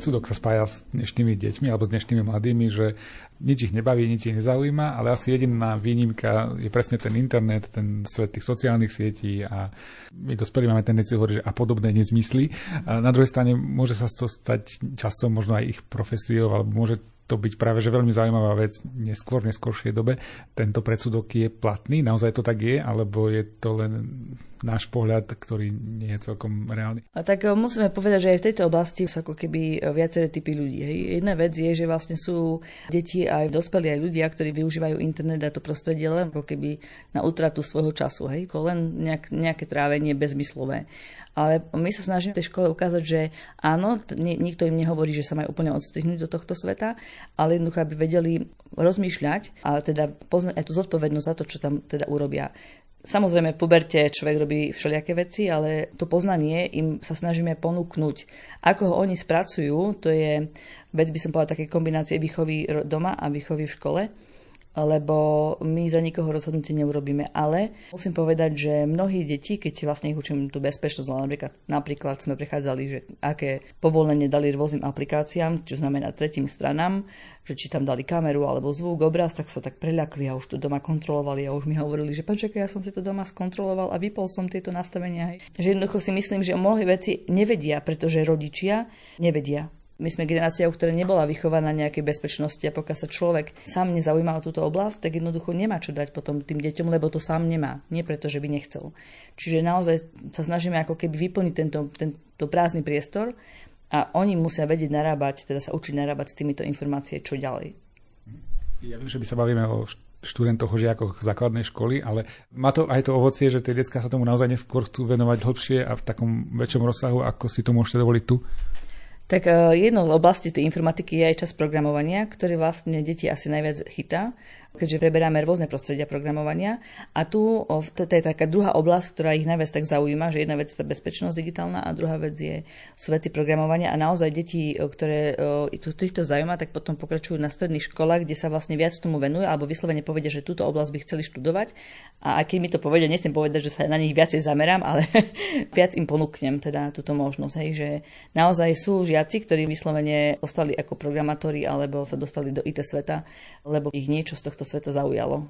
predsudok sa spája s dnešnými deťmi alebo s dnešnými mladými, že nič ich nebaví, nič ich nezaujíma, ale asi jediná výnimka je presne ten internet, ten svet tých sociálnych sietí a my dospelí máme tendenciu hovoriť, že a podobné nezmysly. A na druhej strane môže sa to stať časom možno aj ich profesiou, alebo môže to byť práve že veľmi zaujímavá vec neskôr, v neskôršej dobe. Tento predsudok je platný, naozaj to tak je, alebo je to len náš pohľad, ktorý nie je celkom reálny. A tak eh, musíme povedať, že aj v tejto oblasti sú ako keby eh, viaceré typy ľudí. Jedna vec je, že vlastne sú deti aj dospelí aj ľudia, ktorí využívajú internet a to prostredie len ako keby na útratu svojho času. Hej. Len nejak, nejaké trávenie bezmyslové. Ale my sa snažíme tej škole ukázať, že áno, nikto im nehovorí, že sa majú úplne odstrihnúť do tohto sveta, ale jednoducho, aby vedeli rozmýšľať a teda poznať aj tú zodpovednosť za to, čo tam teda urobia. Samozrejme, v puberte človek robí všelijaké veci, ale to poznanie im sa snažíme ponúknuť. Ako ho oni spracujú, to je vec, by som povedala, také kombinácie výchovy doma a výchovy v škole lebo my za nikoho rozhodnutie neurobíme. Ale musím povedať, že mnohí deti, keď vlastne ich učím tú bezpečnosť, napríklad, napríklad sme prechádzali, že aké povolenie dali rôznym aplikáciám, čo znamená tretím stranám, že či tam dali kameru alebo zvuk, obraz, tak sa tak preľakli a už to doma kontrolovali a už mi hovorili, že počkaj, ja som si to doma skontroloval a vypol som tieto nastavenia. Že jednoducho si myslím, že mnohé veci nevedia, pretože rodičia nevedia my sme generáciou, ktorá nebola vychovaná nejakej bezpečnosti a pokiaľ sa človek sám nezaujíma o túto oblasť, tak jednoducho nemá čo dať potom tým deťom, lebo to sám nemá. Nie preto, že by nechcel. Čiže naozaj sa snažíme ako keby vyplniť tento, tento prázdny priestor a oni musia vedieť narábať, teda sa učiť narábať s týmito informácie, čo ďalej. Ja viem, že by sa bavíme o študentoch, o žiakoch základnej školy, ale má to aj to ovocie, že tie detská sa tomu naozaj neskôr chcú venovať hlbšie a v takom väčšom rozsahu, ako si to môžete dovoliť tu? Tak e, jednou z oblasti tej informatiky je aj čas programovania, ktorý vlastne deti asi najviac chytá keďže preberáme rôzne prostredia programovania. A tu to, to je taká druhá oblasť, ktorá ich najviac tak zaujíma, že jedna vec je tá bezpečnosť digitálna a druhá vec je, sú veci programovania. A naozaj deti, ktoré týchto zaujíma, tak potom pokračujú na stredných školách, kde sa vlastne viac tomu venujú, alebo vyslovene povedia, že túto oblasť by chceli študovať. A keď mi to povedia, nechcem povedať, že sa na nich viacej zamerám, ale viac im ponúknem teda túto možnosť. Hej, že naozaj sú žiaci, ktorí vyslovene ostali ako programátori alebo sa dostali do IT sveta, lebo ich niečo z tohto tohto sveta zaujalo.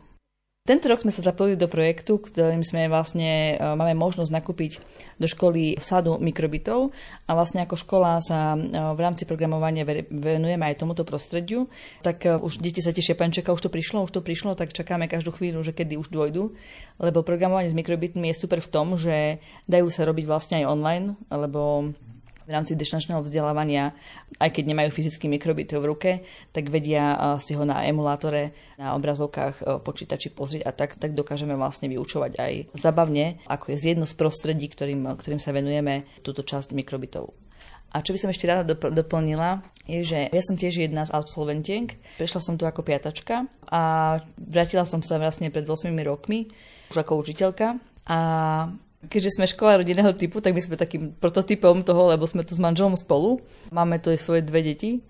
Tento rok sme sa zapojili do projektu, ktorým sme vlastne, e, máme možnosť nakúpiť do školy sadu mikrobitov a vlastne ako škola sa e, v rámci programovania venujeme aj tomuto prostrediu. Tak e, už deti sa tešia, pán čaká, už to prišlo, už to prišlo, tak čakáme každú chvíľu, že kedy už dôjdu. Lebo programovanie s mikrobitmi je super v tom, že dajú sa robiť vlastne aj online, alebo v rámci distančného vzdelávania, aj keď nemajú fyzický mikrobit v ruke, tak vedia si ho na emulátore, na obrazovkách počítači pozrieť a tak, tak dokážeme vlastne vyučovať aj zabavne, ako je z jedno z prostredí, ktorým, ktorým sa venujeme túto časť mikrobitov. A čo by som ešte rada doplnila, je, že ja som tiež jedna z absolventiek. Prešla som tu ako piatačka a vrátila som sa vlastne pred 8 rokmi už ako učiteľka. A Keďže sme škola rodinného typu, tak my sme takým prototypom toho, lebo sme tu s manželom spolu. Máme tu aj svoje dve deti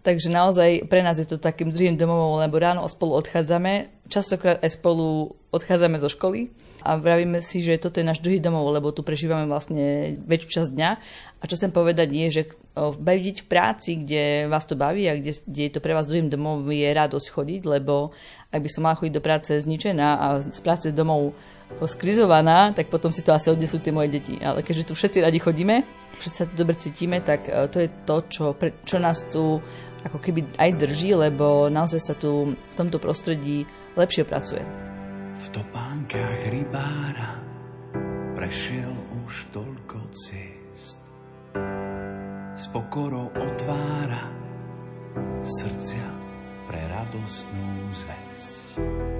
Takže naozaj pre nás je to takým druhým domovom, lebo ráno spolu odchádzame, častokrát aj spolu odchádzame zo školy a vravíme si, že toto je náš druhý domov, lebo tu prežívame vlastne väčšiu časť dňa. A čo chcem povedať je, že byť v práci, kde vás to baví a kde, kde je to pre vás druhým domov, je radosť chodiť, lebo ak by som mala chodiť do práce zničená a z práce domov skrizovaná, tak potom si to asi odnesú tie moje deti. Ale keďže tu všetci radi chodíme, všetci sa tu dobre cítime, tak e, to je to, čo, čo nás tu ako keby aj drží, lebo naozaj sa tu v tomto prostredí lepšie pracuje. V topánkach rybára prešiel už toľko ciest. S pokorou otvára srdcia pre radostnú zväzť.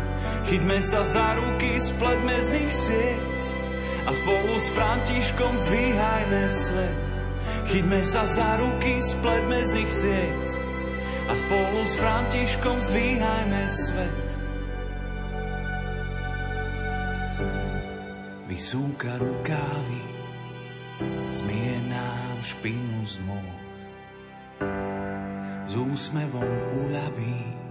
Chyťme sa za ruky, spletme z nich sieť a spolu s Františkom zdvíhajme svet. Chyťme sa za ruky, spletme z nich sieť a spolu s Františkom zvíhajme svet. Vysúka rukávy, zmie nám špinu z moh. S úsmevom uľaví,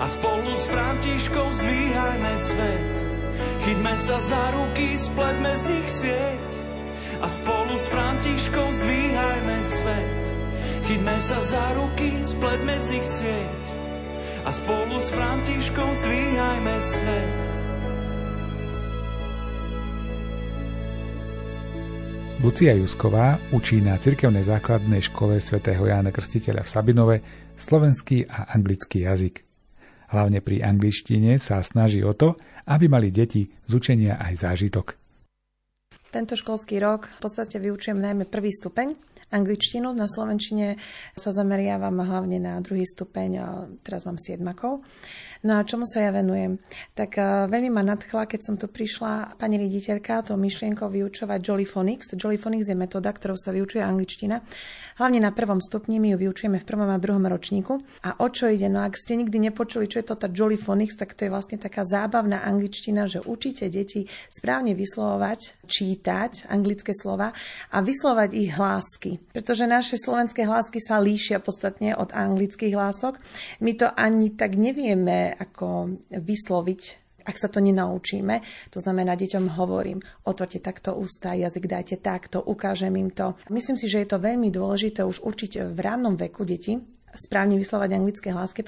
a spolu s Františkom zdvíhajme svet. Chytme sa za ruky, spletme z nich sieť a spolu s Františkom zdvíhajme svet. Chytme sa za ruky, spletme z nich sieť a spolu s Františkom zdvíhajme svet. Lucia Jusková učí na cirkevnej základnej škole svätého Jána Krstiteľa v Sabinove slovenský a anglický jazyk. Hlavne pri angličtine sa snaží o to, aby mali deti z učenia aj zážitok. Tento školský rok v podstate vyučujem najmä prvý stupeň, angličtinu. Na slovenčine sa zameriavam hlavne na druhý stupeň, teraz mám siedmakov. No a čomu sa ja venujem? Tak uh, veľmi ma nadchla, keď som tu prišla pani riaditeľka tou myšlienkou vyučovať Jolly Phonics. Jolly Phonics je metóda, ktorou sa vyučuje angličtina. Hlavne na prvom stupni my ju vyučujeme v prvom a druhom ročníku. A o čo ide? No ak ste nikdy nepočuli, čo je toto Jolly Phonics, tak to je vlastne taká zábavná angličtina, že učíte deti správne vyslovovať, čítať anglické slova a vyslovať ich hlásky. Pretože naše slovenské hlásky sa líšia podstatne od anglických hlások. My to ani tak nevieme ako vysloviť ak sa to nenaučíme, to znamená, deťom hovorím, otvorte takto ústa, jazyk dajte takto, ukážem im to. Myslím si, že je to veľmi dôležité už učiť v rávnom veku deti, správne vyslovať anglické hlásky,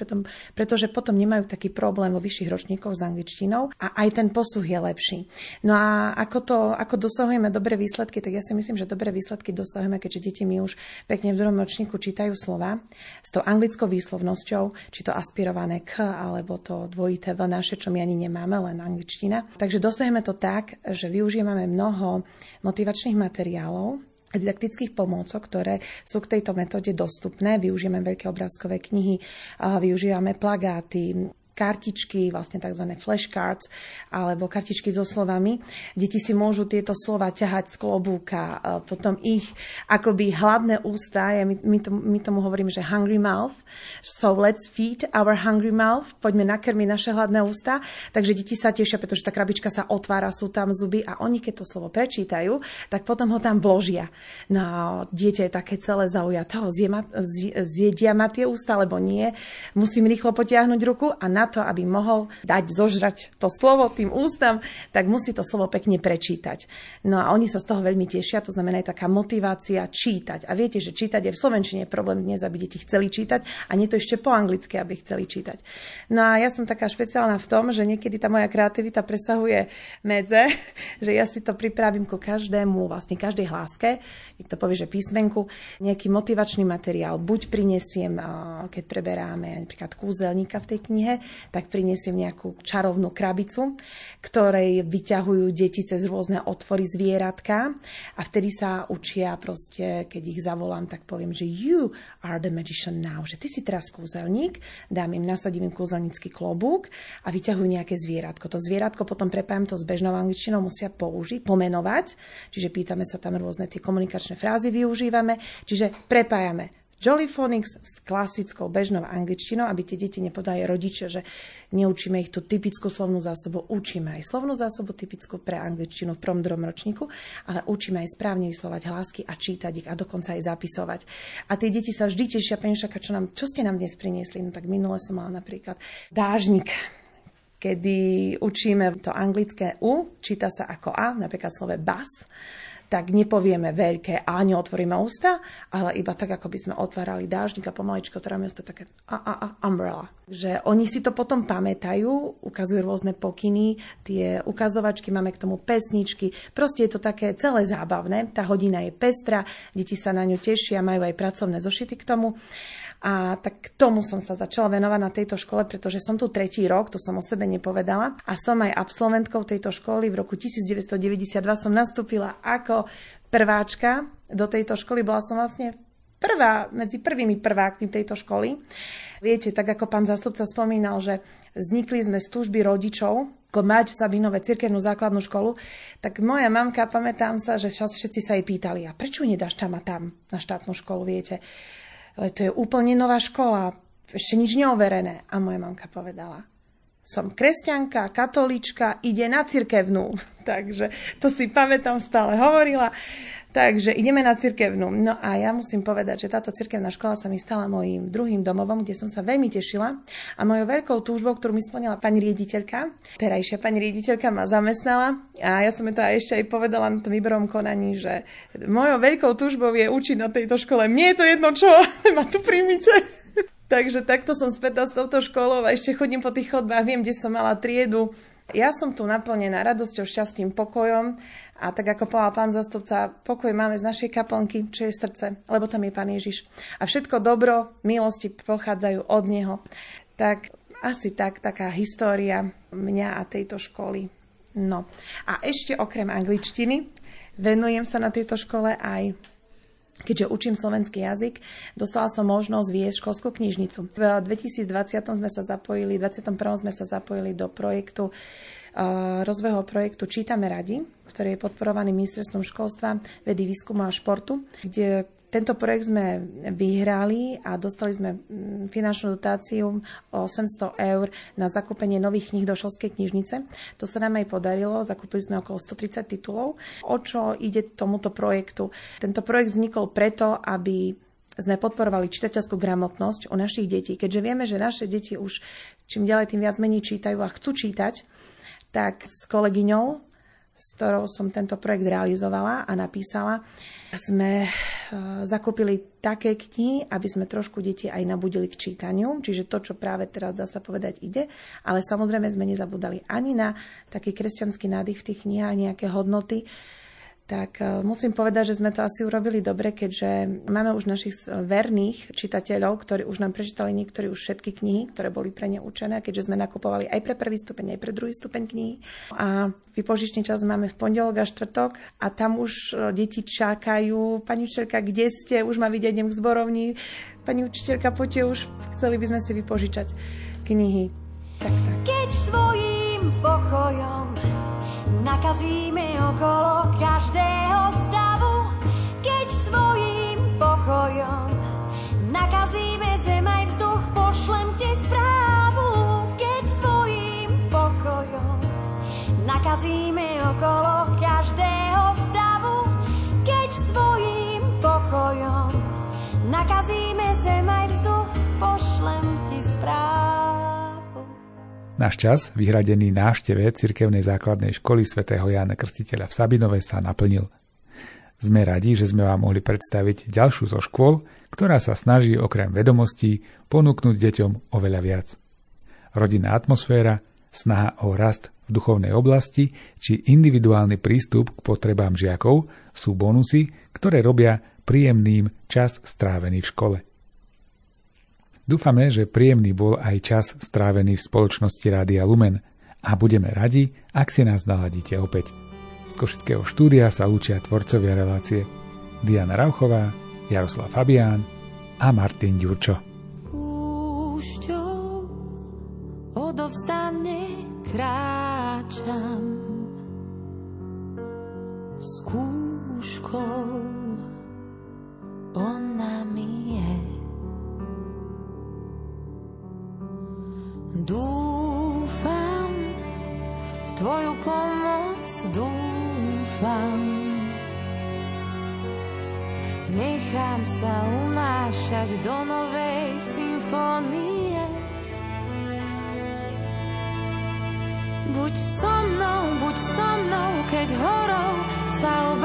pretože potom nemajú taký problém vo vyšších ročníkoch s angličtinou a aj ten posluch je lepší. No a ako, to, ako dosahujeme dobré výsledky, tak ja si myslím, že dobré výsledky dosahujeme, keďže deti mi už pekne v druhom ročníku čítajú slova s tou anglickou výslovnosťou, či to aspirované k, alebo to dvojité v naše, čo my ani nemáme, len angličtina. Takže dosahujeme to tak, že využívame mnoho motivačných materiálov, didaktických pomôcok, ktoré sú k tejto metóde dostupné. Využívame veľké obrázkové knihy, využívame plagáty, kartičky, vlastne tzv. flashcards, alebo kartičky so slovami. Deti si môžu tieto slova ťahať z klobúka, potom ich akoby hladné ústa, ja, my, my, to, my tomu hovorím, že hungry mouth, so let's feed our hungry mouth, poďme nakrmiť naše hladné ústa, takže deti sa tešia, pretože tá krabička sa otvára, sú tam zuby a oni, keď to slovo prečítajú, tak potom ho tam vložia. No dieťa je také celé zaujaté, zjedia ma tie ústa, alebo nie, musím rýchlo potiahnuť ruku a na to, aby mohol dať zožrať to slovo tým ústam, tak musí to slovo pekne prečítať. No a oni sa z toho veľmi tešia, to znamená aj taká motivácia čítať. A viete, že čítať je v Slovenčine problém dnes, aby deti chceli čítať a nie to ešte po anglicky, aby chceli čítať. No a ja som taká špeciálna v tom, že niekedy tá moja kreativita presahuje medze, že ja si to pripravím ku každému, vlastne každej hláske, niekto povie, že písmenku, nejaký motivačný materiál. Buď prinesiem, keď preberáme napríklad kúzelníka v tej knihe, tak prinesiem nejakú čarovnú krabicu, ktorej vyťahujú deti cez rôzne otvory zvieratka a vtedy sa učia proste, keď ich zavolám, tak poviem, že you are the magician now, že ty si teraz kúzelník, dám im, nasadím im kúzelnícky klobúk a vyťahujú nejaké zvieratko. To zvieratko potom prepájam to s bežnou angličtinou, musia použiť, pomenovať, čiže pýtame sa tam rôzne tie komunikačné frázy využívame, čiže prepájame Jolly Phonics s klasickou bežnou angličtinou, aby tie deti nepodali rodičia, že neučíme ich tú typickú slovnú zásobu. Učíme aj slovnú zásobu typickú pre angličtinu v prvom druhom ročníku, ale učíme aj správne vyslovať hlásky a čítať ich a dokonca aj zapisovať. A tie deti sa vždy tešia, pani Šaka, čo, nám, čo ste nám dnes priniesli? No tak minule som mala napríklad dážnik, kedy učíme to anglické U, číta sa ako A, napríklad slove bus tak nepovieme veľké a neotvoríme ústa, ale iba tak, ako by sme otvárali dážnik a pomaličko otvoríme ústa také a, a, a, umbrella. Že oni si to potom pamätajú, ukazujú rôzne pokyny, tie ukazovačky, máme k tomu pesničky, proste je to také celé zábavné, tá hodina je pestra, deti sa na ňu tešia, majú aj pracovné zošity k tomu. A tak tomu som sa začala venovať na tejto škole, pretože som tu tretí rok, to som o sebe nepovedala. A som aj absolventkou tejto školy. V roku 1992 som nastúpila ako prváčka do tejto školy. Bola som vlastne prvá, medzi prvými prvákmi tejto školy. Viete, tak ako pán zastupca spomínal, že vznikli sme z túžby rodičov, ako mať v Sabinove cirkevnú základnú školu, tak moja mamka, pamätám sa, že všetci sa jej pýtali, a prečo nedáš tam a tam na štátnu školu, viete? Ale to je úplne nová škola, ešte nič neoverené. A moja mamka povedala, som kresťanka, katolička, ide na cirkevnú. Takže to si pamätám, stále hovorila. Takže ideme na cirkevnú. No a ja musím povedať, že táto cirkevná škola sa mi stala mojím druhým domovom, kde som sa veľmi tešila. A mojou veľkou túžbou, ktorú mi splnila pani riediteľka, terajšia pani riediteľka ma zamestnala a ja som to aj ešte aj povedala na tom výberom konaní, že mojou veľkou túžbou je učiť na tejto škole. Mne je to jedno čo, ma tu príjmite. Takže takto som späť s touto školou a ešte chodím po tých chodbách, viem, kde som mala triedu ja som tu naplnená radosťou, šťastím, pokojom a tak ako povedal pán zastupca, pokoj máme z našej kaplnky, čo je srdce, lebo tam je pán Ježiš. A všetko dobro, milosti pochádzajú od neho. Tak asi tak, taká história mňa a tejto školy. No a ešte okrem angličtiny venujem sa na tejto škole aj keďže učím slovenský jazyk, dostala som možnosť viesť školskú knižnicu. V 2020 sme sa zapojili, 2021 sme sa zapojili do projektu uh, rozvojho projektu Čítame radi, ktorý je podporovaný ministerstvom školstva, vedy, výskumu a športu, kde tento projekt sme vyhrali a dostali sme mm, finančnú dotáciu o 800 eur na zakúpenie nových kníh do školskej knižnice. To sa nám aj podarilo, zakúpili sme okolo 130 titulov. O čo ide tomuto projektu? Tento projekt vznikol preto, aby sme podporovali čitateľskú gramotnosť u našich detí, keďže vieme, že naše deti už čím ďalej tým viac menej čítajú a chcú čítať, tak s kolegyňou, s ktorou som tento projekt realizovala a napísala, sme eh, zakúpili také knihy, aby sme trošku deti aj nabudili k čítaniu, čiže to, čo práve teraz dá sa povedať ide, ale samozrejme sme nezabudali ani na taký kresťanský nádych v tých knihách, nejaké hodnoty, tak e, musím povedať, že sme to asi urobili dobre, keďže máme už našich verných čitateľov, ktorí už nám prečítali niektorí už všetky knihy, ktoré boli pre ne učené, keďže sme nakupovali aj pre prvý stupeň, aj pre druhý stupeň knihy. A vypožičný čas máme v pondelok a štvrtok a tam už e, deti čakajú. Pani učiteľka, kde ste? Už ma vidieť idem k zborovni. Pani učiteľka, poďte už, chceli by sme si vypožičať knihy. Tak, tak. Keď svojím pokojom nakazíme okolo každého stavu, keď svojím pokojom. Nakazíme zem aj vzduch, pošlem ti správu, keď svojím pokojom. Nakazíme okolo každého stavu, keď svojím pokojom. Nakazíme zem Náš čas, vyhradený návšteve cirkevnej základnej školy svätého Jána Krstiteľa v Sabinove sa naplnil. Sme radi, že sme vám mohli predstaviť ďalšiu zo škôl, ktorá sa snaží okrem vedomostí ponúknuť deťom oveľa viac. Rodinná atmosféra, snaha o rast v duchovnej oblasti či individuálny prístup k potrebám žiakov sú bonusy, ktoré robia príjemným čas strávený v škole. Dúfame, že príjemný bol aj čas strávený v spoločnosti Rádia Lumen a budeme radi, ak si nás naladíte opäť. Z Košického štúdia sa učia tvorcovia relácie Diana Rauchová, Jaroslav Fabián a Martin Ďurčo. Púšťou odovstane kráčam skúškou Nechám sa unášať do novej symfónie. Buď so mnou, buď so mnou, keď horou sa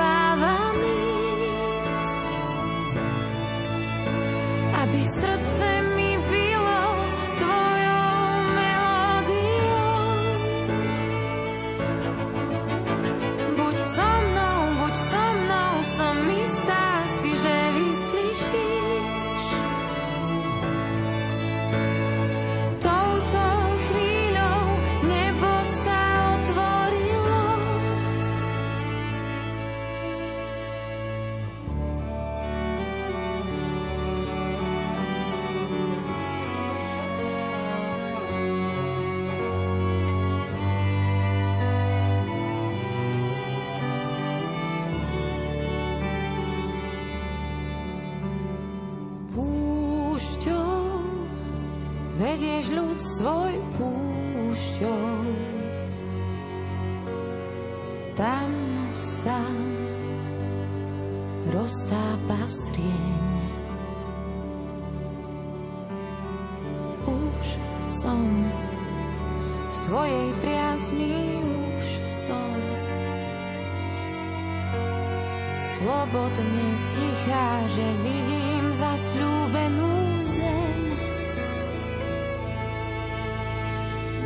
slobodne tichá, že vidím zasľúbenú zem.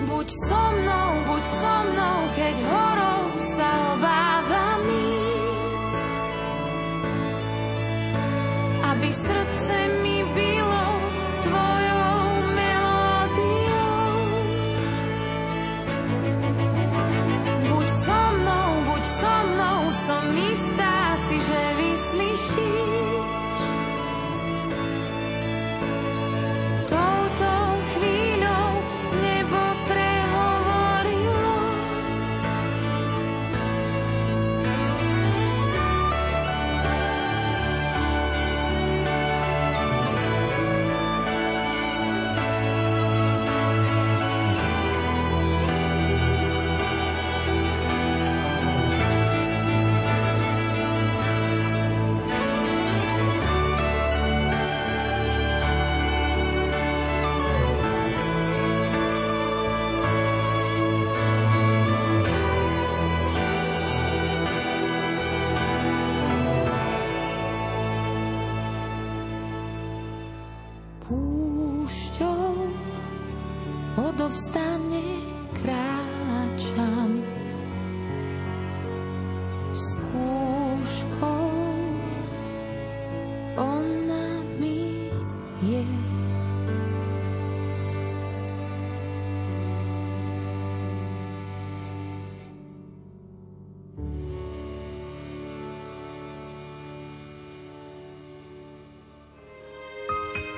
Buď so mnou, buď so mnou, keď horou sa obávam